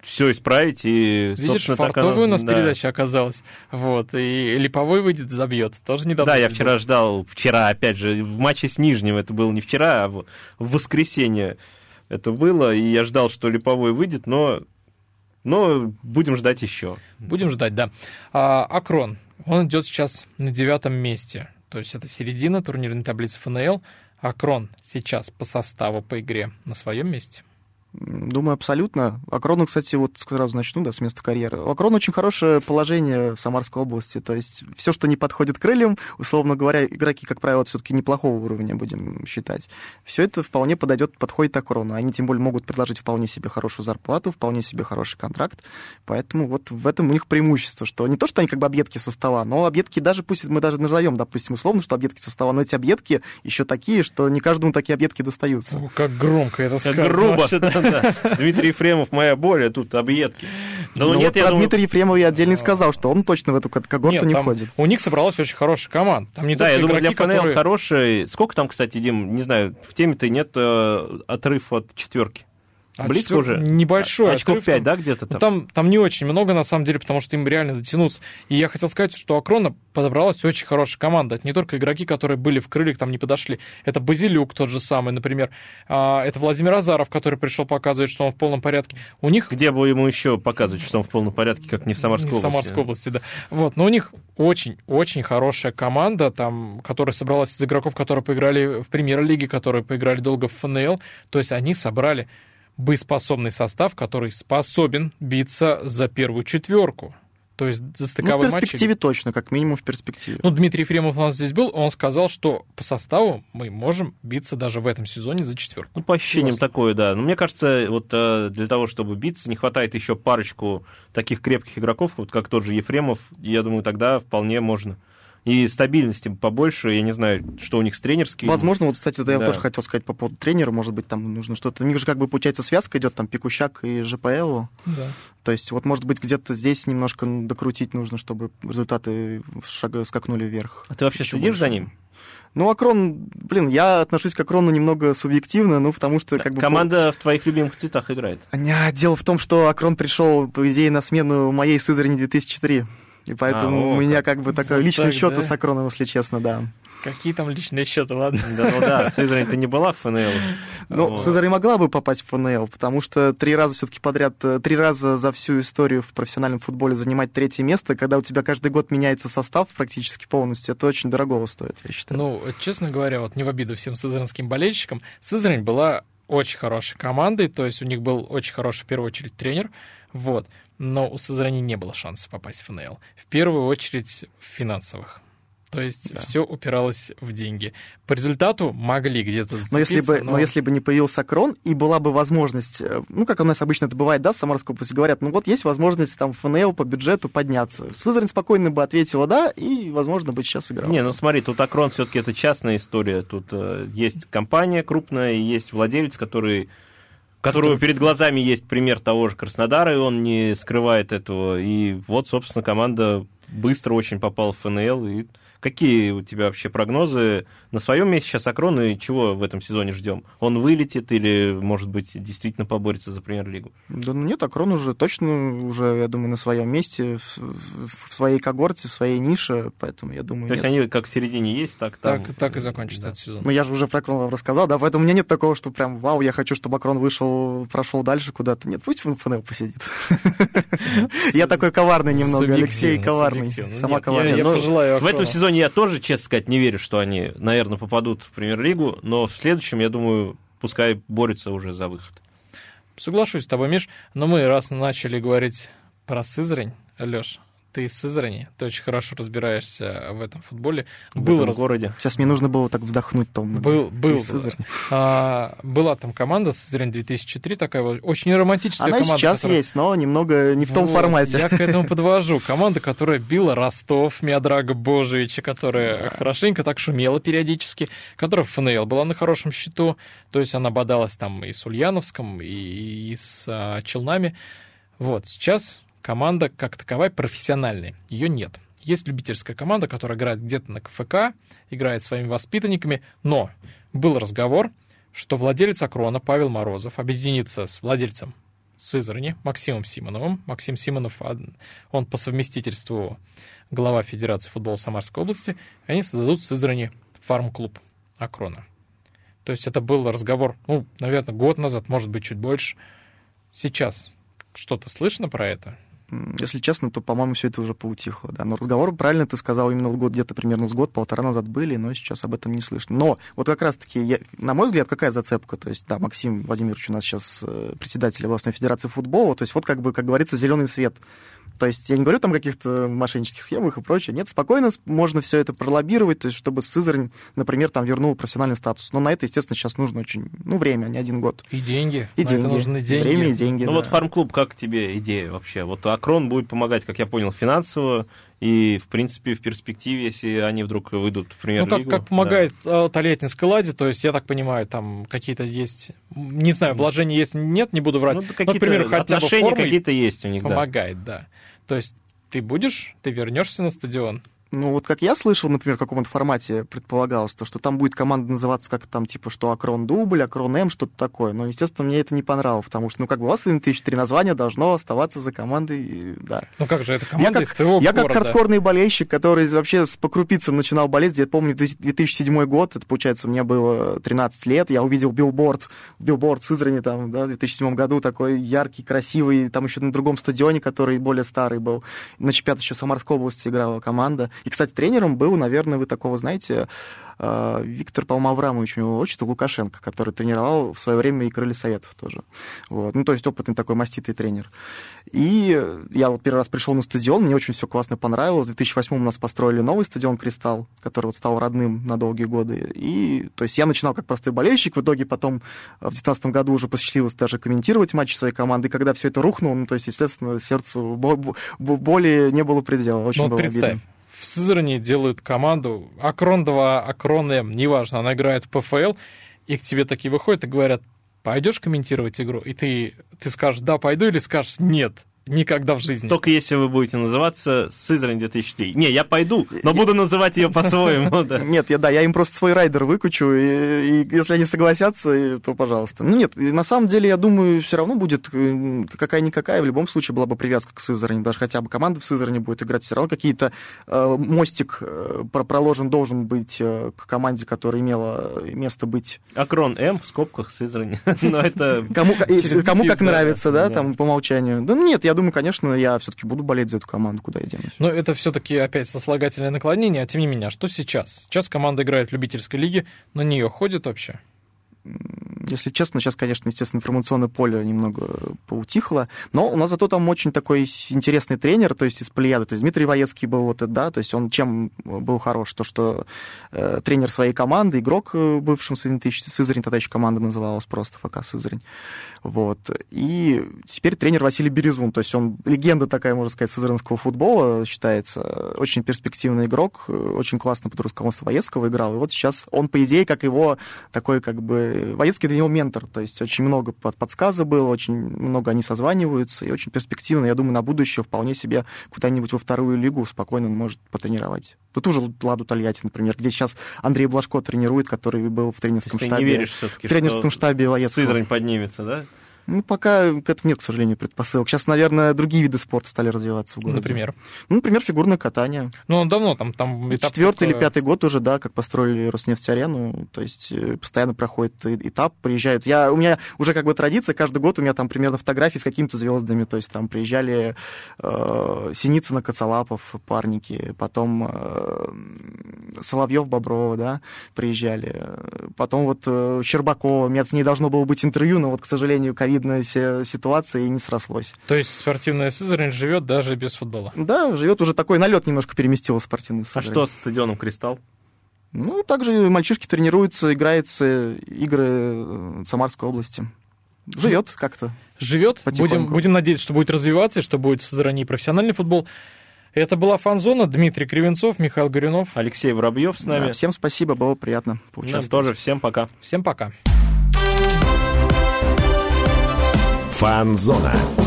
[SPEAKER 3] все исправить, и,
[SPEAKER 2] Видишь,
[SPEAKER 3] собственно, так
[SPEAKER 2] фартовая
[SPEAKER 3] оно-
[SPEAKER 2] у нас
[SPEAKER 3] да.
[SPEAKER 2] передача оказалась. Вот, и Липовой выйдет, забьет. Тоже недавно
[SPEAKER 3] Да, я вчера
[SPEAKER 2] был.
[SPEAKER 3] ждал, вчера, опять же, в матче с Нижним, это было не вчера, а в, в воскресенье это было, и я ждал, что Липовой выйдет, но, но будем ждать еще.
[SPEAKER 2] Будем ждать, да. А, Акрон, он идет сейчас на девятом месте. То есть это середина турнирной таблицы ФНЛ. Акрон сейчас по составу, по игре на своем месте.
[SPEAKER 4] Думаю, абсолютно. Акрону, кстати, вот сразу начну, да, с места карьеры. У Акрона очень хорошее положение в Самарской области. То есть все, что не подходит крыльям, условно говоря, игроки, как правило, все-таки неплохого уровня, будем считать. Все это вполне подойдет, подходит Акрону. Они тем более могут предложить вполне себе хорошую зарплату, вполне себе хороший контракт. Поэтому вот в этом у них преимущество, что не то, что они как бы объедки состава, но объедки даже, пусть мы даже назовем, допустим, условно, что объедки состава, но эти объедки еще такие, что не каждому такие объедки достаются.
[SPEAKER 2] О, как громко это сказано.
[SPEAKER 3] грубо.
[SPEAKER 2] Вообще, да.
[SPEAKER 3] Да. Дмитрий Ефремов, моя боль, а тут объедки. Да ну
[SPEAKER 4] Но
[SPEAKER 3] нет,
[SPEAKER 4] вот
[SPEAKER 3] я
[SPEAKER 4] про
[SPEAKER 3] думаю...
[SPEAKER 4] Дмитрия Ефремова я отдельно сказал, что он точно в эту когорту
[SPEAKER 2] Нет,
[SPEAKER 4] не входит.
[SPEAKER 2] У них собралась очень хорошая команда. Там не
[SPEAKER 3] Да, я думаю, для ФНЛ
[SPEAKER 2] которые...
[SPEAKER 3] хороший. Сколько там, кстати, Дим, не знаю, в теме-то нет э, отрыв от четверки.
[SPEAKER 2] А
[SPEAKER 3] Близко уже?
[SPEAKER 2] Небольшой.
[SPEAKER 3] Очков
[SPEAKER 2] отрыв
[SPEAKER 3] 5,
[SPEAKER 2] там.
[SPEAKER 3] да, где-то
[SPEAKER 2] Ну,
[SPEAKER 3] там?
[SPEAKER 2] Там, там не очень много, на самом деле, потому что им реально дотянуться. И я хотел сказать, что Акрона подобралась очень хорошая команда. Это не только игроки, которые были в крыльях, там не подошли. Это Базилюк тот же самый, например. А, Это Владимир Азаров, который пришел показывать, что он в полном порядке. У них
[SPEAKER 3] Где бы ему еще показывать, что он в полном порядке, как не в Самарской
[SPEAKER 2] в
[SPEAKER 3] области?
[SPEAKER 2] Самарской области, да. Вот, но у них очень-очень хорошая команда, там, которая собралась из игроков, которые поиграли в премьер-лиге, которые поиграли долго в ФНЛ. То есть они собрали боеспособный состав, который способен биться за первую четверку. То есть за
[SPEAKER 4] Ну, в
[SPEAKER 2] стыковой матч.
[SPEAKER 4] перспективе точно, как минимум в перспективе.
[SPEAKER 2] Ну, Дмитрий Ефремов у нас здесь был, он сказал, что по составу мы можем биться даже в этом сезоне за четверку.
[SPEAKER 3] Ну, по ощущениям
[SPEAKER 2] Просто.
[SPEAKER 3] такое, да. Но мне кажется, вот э, для того, чтобы биться, не хватает еще парочку таких крепких игроков, вот как тот же Ефремов. Я думаю, тогда вполне можно. И стабильности побольше, я не знаю, что у них с тренерским.
[SPEAKER 4] Возможно, вот, кстати, да, я
[SPEAKER 3] Да.
[SPEAKER 4] тоже хотел сказать по поводу тренера, может быть, там нужно что-то... У них же как бы, получается, связка идет, там, Пикущак и ЖПЛ.
[SPEAKER 2] Да.
[SPEAKER 4] То есть, вот, может быть, где-то здесь немножко докрутить нужно, чтобы результаты шага скакнули вверх.
[SPEAKER 3] А ты вообще
[SPEAKER 4] Еще
[SPEAKER 3] следишь за
[SPEAKER 4] больше.
[SPEAKER 3] ним?
[SPEAKER 4] Ну, Акрон, блин, я отношусь к Акрону немного субъективно, ну, потому что, как бы...
[SPEAKER 3] Команда в твоих любимых цветах играет.
[SPEAKER 4] Не, дело в том, что Акрон пришел, по идее, на смену моей Сызрани 2003. И поэтому
[SPEAKER 3] А, о,
[SPEAKER 4] у меня как бы такой
[SPEAKER 2] Вот
[SPEAKER 4] личный
[SPEAKER 2] так,
[SPEAKER 4] счет
[SPEAKER 2] да?
[SPEAKER 4] с Акроном, если честно, да.
[SPEAKER 2] Какие там личные счеты, ладно.
[SPEAKER 3] Да, ну да, Сызрань-то не была в ФНЛ.
[SPEAKER 4] Ну,
[SPEAKER 3] Вот.
[SPEAKER 4] Сызрань могла бы попасть в ФНЛ, потому что три раза все-таки подряд, э, три раза за всю историю в профессиональном футболе занимать третье место, когда у тебя каждый год меняется состав практически полностью, это очень дорогого стоит, я считаю.
[SPEAKER 2] Ну, честно говоря, вот не в обиду всем сызранским болельщикам, Сызрань была очень хорошей командой, то есть у них был очень хороший, в первую очередь, тренер, вот, но у Сызрани не было шансов попасть в ФНЛ. В первую очередь, финансовых. То есть да. все упиралось в деньги. По результату могли где-то
[SPEAKER 4] но если бы, но... но если бы не появился крон и была бы возможность, э, ну, как у нас обычно это бывает, да, в Самарской области говорят, ну вот есть возможность там ФНЛ по бюджету подняться. Сызрань спокойно бы ответила да, и, возможно, бы сейчас играл.
[SPEAKER 3] Не, ну смотри, тут Акрон все-таки это частная история. Тут э, есть компания крупная, есть владелец, который которого перед глазами есть пример того же Краснодара, и он не скрывает этого. И вот, собственно, команда быстро очень попала в ФНЛ, и Какие у тебя вообще прогнозы? На своем месте сейчас Акрон, и чего в этом сезоне ждем? Он вылетит или, может быть, действительно поборется за премьер-лигу?
[SPEAKER 4] Да ну нет, Акрон уже точно, уже, я думаю, на своем месте, в, в своей когорте, в своей нише, поэтому я думаю,
[SPEAKER 3] То
[SPEAKER 4] нет.
[SPEAKER 3] есть они как в середине есть, так там...
[SPEAKER 2] Так, так и закончат да. этот сезон.
[SPEAKER 4] Ну я же уже про Акрон вам рассказал, да, поэтому у меня нет такого, что прям, вау, я хочу, чтобы Акрон вышел, прошел дальше куда-то. Нет, пусть в ФНЛ посидит. Я такой коварный немного, Алексей коварный. Сама коварная.
[SPEAKER 3] В этом сезоне сезоне я тоже, честно сказать, не верю, что они, наверное, попадут в премьер-лигу, но в следующем, я думаю, пускай борются уже за выход.
[SPEAKER 2] Соглашусь с тобой, Миш, но мы раз начали говорить про Сызрань, Леш, ты из Сызрани, ты очень хорошо разбираешься в этом футболе.
[SPEAKER 3] В был этом раз... городе.
[SPEAKER 4] Сейчас мне нужно было так вздохнуть, Том.
[SPEAKER 2] Был, был. А, была там команда Сызрань 2003, такая вот очень романтическая
[SPEAKER 4] Она
[SPEAKER 2] команда.
[SPEAKER 4] Она сейчас которая... есть, но немного не в том вот, формате.
[SPEAKER 2] Я к этому подвожу. Команда, которая била Ростов, Миодрага Божевича, которая да. хорошенько так шумела периодически, которая в ФНЛ была на хорошем счету, то есть она бодалась там и с Ульяновском, и, и с а, Челнами. Вот, сейчас команда как таковая профессиональная. Ее нет. Есть любительская команда, которая играет где-то на КФК, играет своими воспитанниками, но был разговор, что владелец Акрона Павел Морозов объединится с владельцем Сызрани Максимом Симоновым. Максим Симонов, он по совместительству глава Федерации футбола Самарской области, они создадут в Сызрани фарм-клуб Акрона. То есть это был разговор, ну, наверное, год назад, может быть, чуть больше. Сейчас что-то слышно про это?
[SPEAKER 4] Если честно, то, по-моему, все это уже поутихло. Да. Но разговор, правильно ты сказал, именно год, где-то примерно с год-полтора назад были, но сейчас об этом не слышно. Но вот как раз-таки, я, на мой взгляд, какая зацепка? То есть, да, Максим Владимирович у нас сейчас э, председатель областной федерации футбола, то есть вот как бы, как говорится, зеленый свет то есть я не говорю там о каких-то мошеннических схемах и прочее. Нет, спокойно можно все это пролоббировать, то есть чтобы Сызрань, например, там вернул профессиональный статус. Но на это, естественно, сейчас нужно очень, ну, время, а не один год.
[SPEAKER 2] И деньги.
[SPEAKER 4] И на деньги. Это
[SPEAKER 2] нужны деньги.
[SPEAKER 4] Время и деньги,
[SPEAKER 3] Ну да. вот фарм-клуб, как тебе идея вообще? Вот Акрон будет помогать, как я понял, финансово, и, в принципе, в перспективе, если они вдруг выйдут в премьер-лигу...
[SPEAKER 2] Ну, как, как помогает да. Тольяттинской ладе, то есть, я так понимаю, там какие-то есть... Не знаю, вложения есть, нет, не буду врать. Ну,
[SPEAKER 3] какие-то Например, хотя бы какие-то есть у них,
[SPEAKER 2] помогает, да. да. То есть ты будешь, ты вернешься на стадион.
[SPEAKER 4] Ну, вот как я слышал, например, в каком-то формате предполагалось, то, что там будет команда называться как там, типа, что Акрон Дубль, Акрон М, что-то такое. Но, естественно, мне это не понравилось, потому что, ну, как бы у вас 2003 название должно оставаться за командой, да.
[SPEAKER 2] Ну, как же, это команда
[SPEAKER 4] я
[SPEAKER 2] из твоего
[SPEAKER 4] Я
[SPEAKER 2] города.
[SPEAKER 4] как хардкорный болельщик, который вообще с по крупицам начинал болеть, я помню, 2007 год, это, получается, мне было 13 лет, я увидел билборд, билборд Сызрани там, да, в 2007 году, такой яркий, красивый, там еще на другом стадионе, который более старый был. На чемпионат еще Самарской области играла команда. И, кстати, тренером был, наверное, вы такого знаете, а, Виктор, по-моему, Аврамович, у него отчество Лукашенко, который тренировал в свое время и Крылья Советов тоже. Вот. Ну, то есть опытный такой маститый тренер. И я вот первый раз пришел на стадион, мне очень все классно понравилось. В 2008 у нас построили новый стадион «Кристалл», который вот стал родным на долгие годы. И, то есть я начинал как простой болельщик, в итоге потом в 2019 году уже посчастливилось даже комментировать матчи своей команды. И когда все это рухнуло, ну, то есть, естественно, сердцу боли не было предела. Очень
[SPEAKER 2] ну,
[SPEAKER 4] было
[SPEAKER 2] представь,
[SPEAKER 4] обидно
[SPEAKER 2] в Сызрани делают команду Акрон 2, Акрон М, неважно, она играет в ПФЛ, и к тебе такие выходят и говорят, пойдешь комментировать игру? И ты, ты скажешь, да, пойду, или скажешь, нет. Никогда в жизни.
[SPEAKER 3] Только если вы будете называться Сызрань 2003. Не, я пойду, но буду называть ее по-своему. Да.
[SPEAKER 4] Нет, я, да, я им просто свой райдер выкучу, и, и если они согласятся, то пожалуйста. Ну нет, на самом деле, я думаю, все равно будет какая-никакая, в любом случае была бы привязка к Сызрани, даже хотя бы команда в Сызрани будет играть, все равно какие-то э, мостик э, проложен должен быть э, к команде, которая имела место быть.
[SPEAKER 3] Акрон М в скобках Сызрани. Но это...
[SPEAKER 4] Кому, кому как нравится, да, там, по умолчанию. Да нет, я думаю, конечно, я все-таки буду болеть за эту команду, куда я денусь.
[SPEAKER 2] Но это все-таки опять сослагательное наклонение, а тем не менее, а что сейчас? Сейчас команда играет в любительской лиге, на нее ходит вообще?
[SPEAKER 4] Если честно, сейчас, конечно, естественно, информационное поле немного поутихло, но у нас зато там очень такой интересный тренер, то есть из Полияда, то есть Дмитрий Воецкий был вот, да, то есть он чем был хорош, то, что э, тренер своей команды, игрок э, бывшим Сызрань, тогда еще команда называлась просто ФК Сызрань, вот, и теперь тренер Василий Березун, то есть он легенда такая, можно сказать, сызранского футбола считается, очень перспективный игрок, очень классно под руководством Воецкого играл, и вот сейчас он, по идее, как его такой, как бы, Воецкий для него ментор, то есть очень много подсказа было, очень много они созваниваются, и очень перспективно, я думаю, на будущее вполне себе куда-нибудь во вторую лигу спокойно он может потренировать. Тут уже Ладу Тольятти, например, где сейчас Андрей Блажко тренирует, который был в тренерском штабе.
[SPEAKER 3] не веришь все-таки,
[SPEAKER 4] в тренерском штабе Воецкого.
[SPEAKER 3] Сызрань поднимется, да?
[SPEAKER 4] Ну, пока к этому нет, к сожалению, предпосылок. Сейчас, наверное, другие виды спорта стали развиваться в городе.
[SPEAKER 2] Например?
[SPEAKER 4] Ну, например, фигурное катание.
[SPEAKER 2] Ну, он давно там, там
[SPEAKER 4] этап Четвертый только... или пятый год уже, да, как построили Роснефть-арену. То есть э, постоянно проходит этап, приезжают. Я, у меня уже как бы традиция, каждый год у меня там примерно фотографии с какими-то звездами. То есть там приезжали э, Синицына, Коцалапов, парники, потом э, Соловьев, Боброва, да, приезжали. Потом вот э, Щербакова. У меня с ней должно было быть интервью, но вот, к сожалению, ковид ковидная ситуация и не срослось.
[SPEAKER 2] То есть спортивная Сызрань живет даже без футбола?
[SPEAKER 4] Да, живет уже такой налет немножко переместил спортивный Сызрань.
[SPEAKER 3] А что с стадионом «Кристалл»?
[SPEAKER 4] Ну, также мальчишки тренируются, играются игры э, Самарской области. Живет как-то.
[SPEAKER 2] Живет. Будем, будем надеяться, что будет развиваться, и что будет в Сызрани профессиональный футбол. Это была фанзона. Дмитрий Кривенцов, Михаил Горюнов.
[SPEAKER 3] Алексей Воробьев с нами. Да,
[SPEAKER 4] всем спасибо, было приятно
[SPEAKER 3] поучаствовать. Нам тоже. Всем пока.
[SPEAKER 2] Всем пока.
[SPEAKER 1] Фанзона.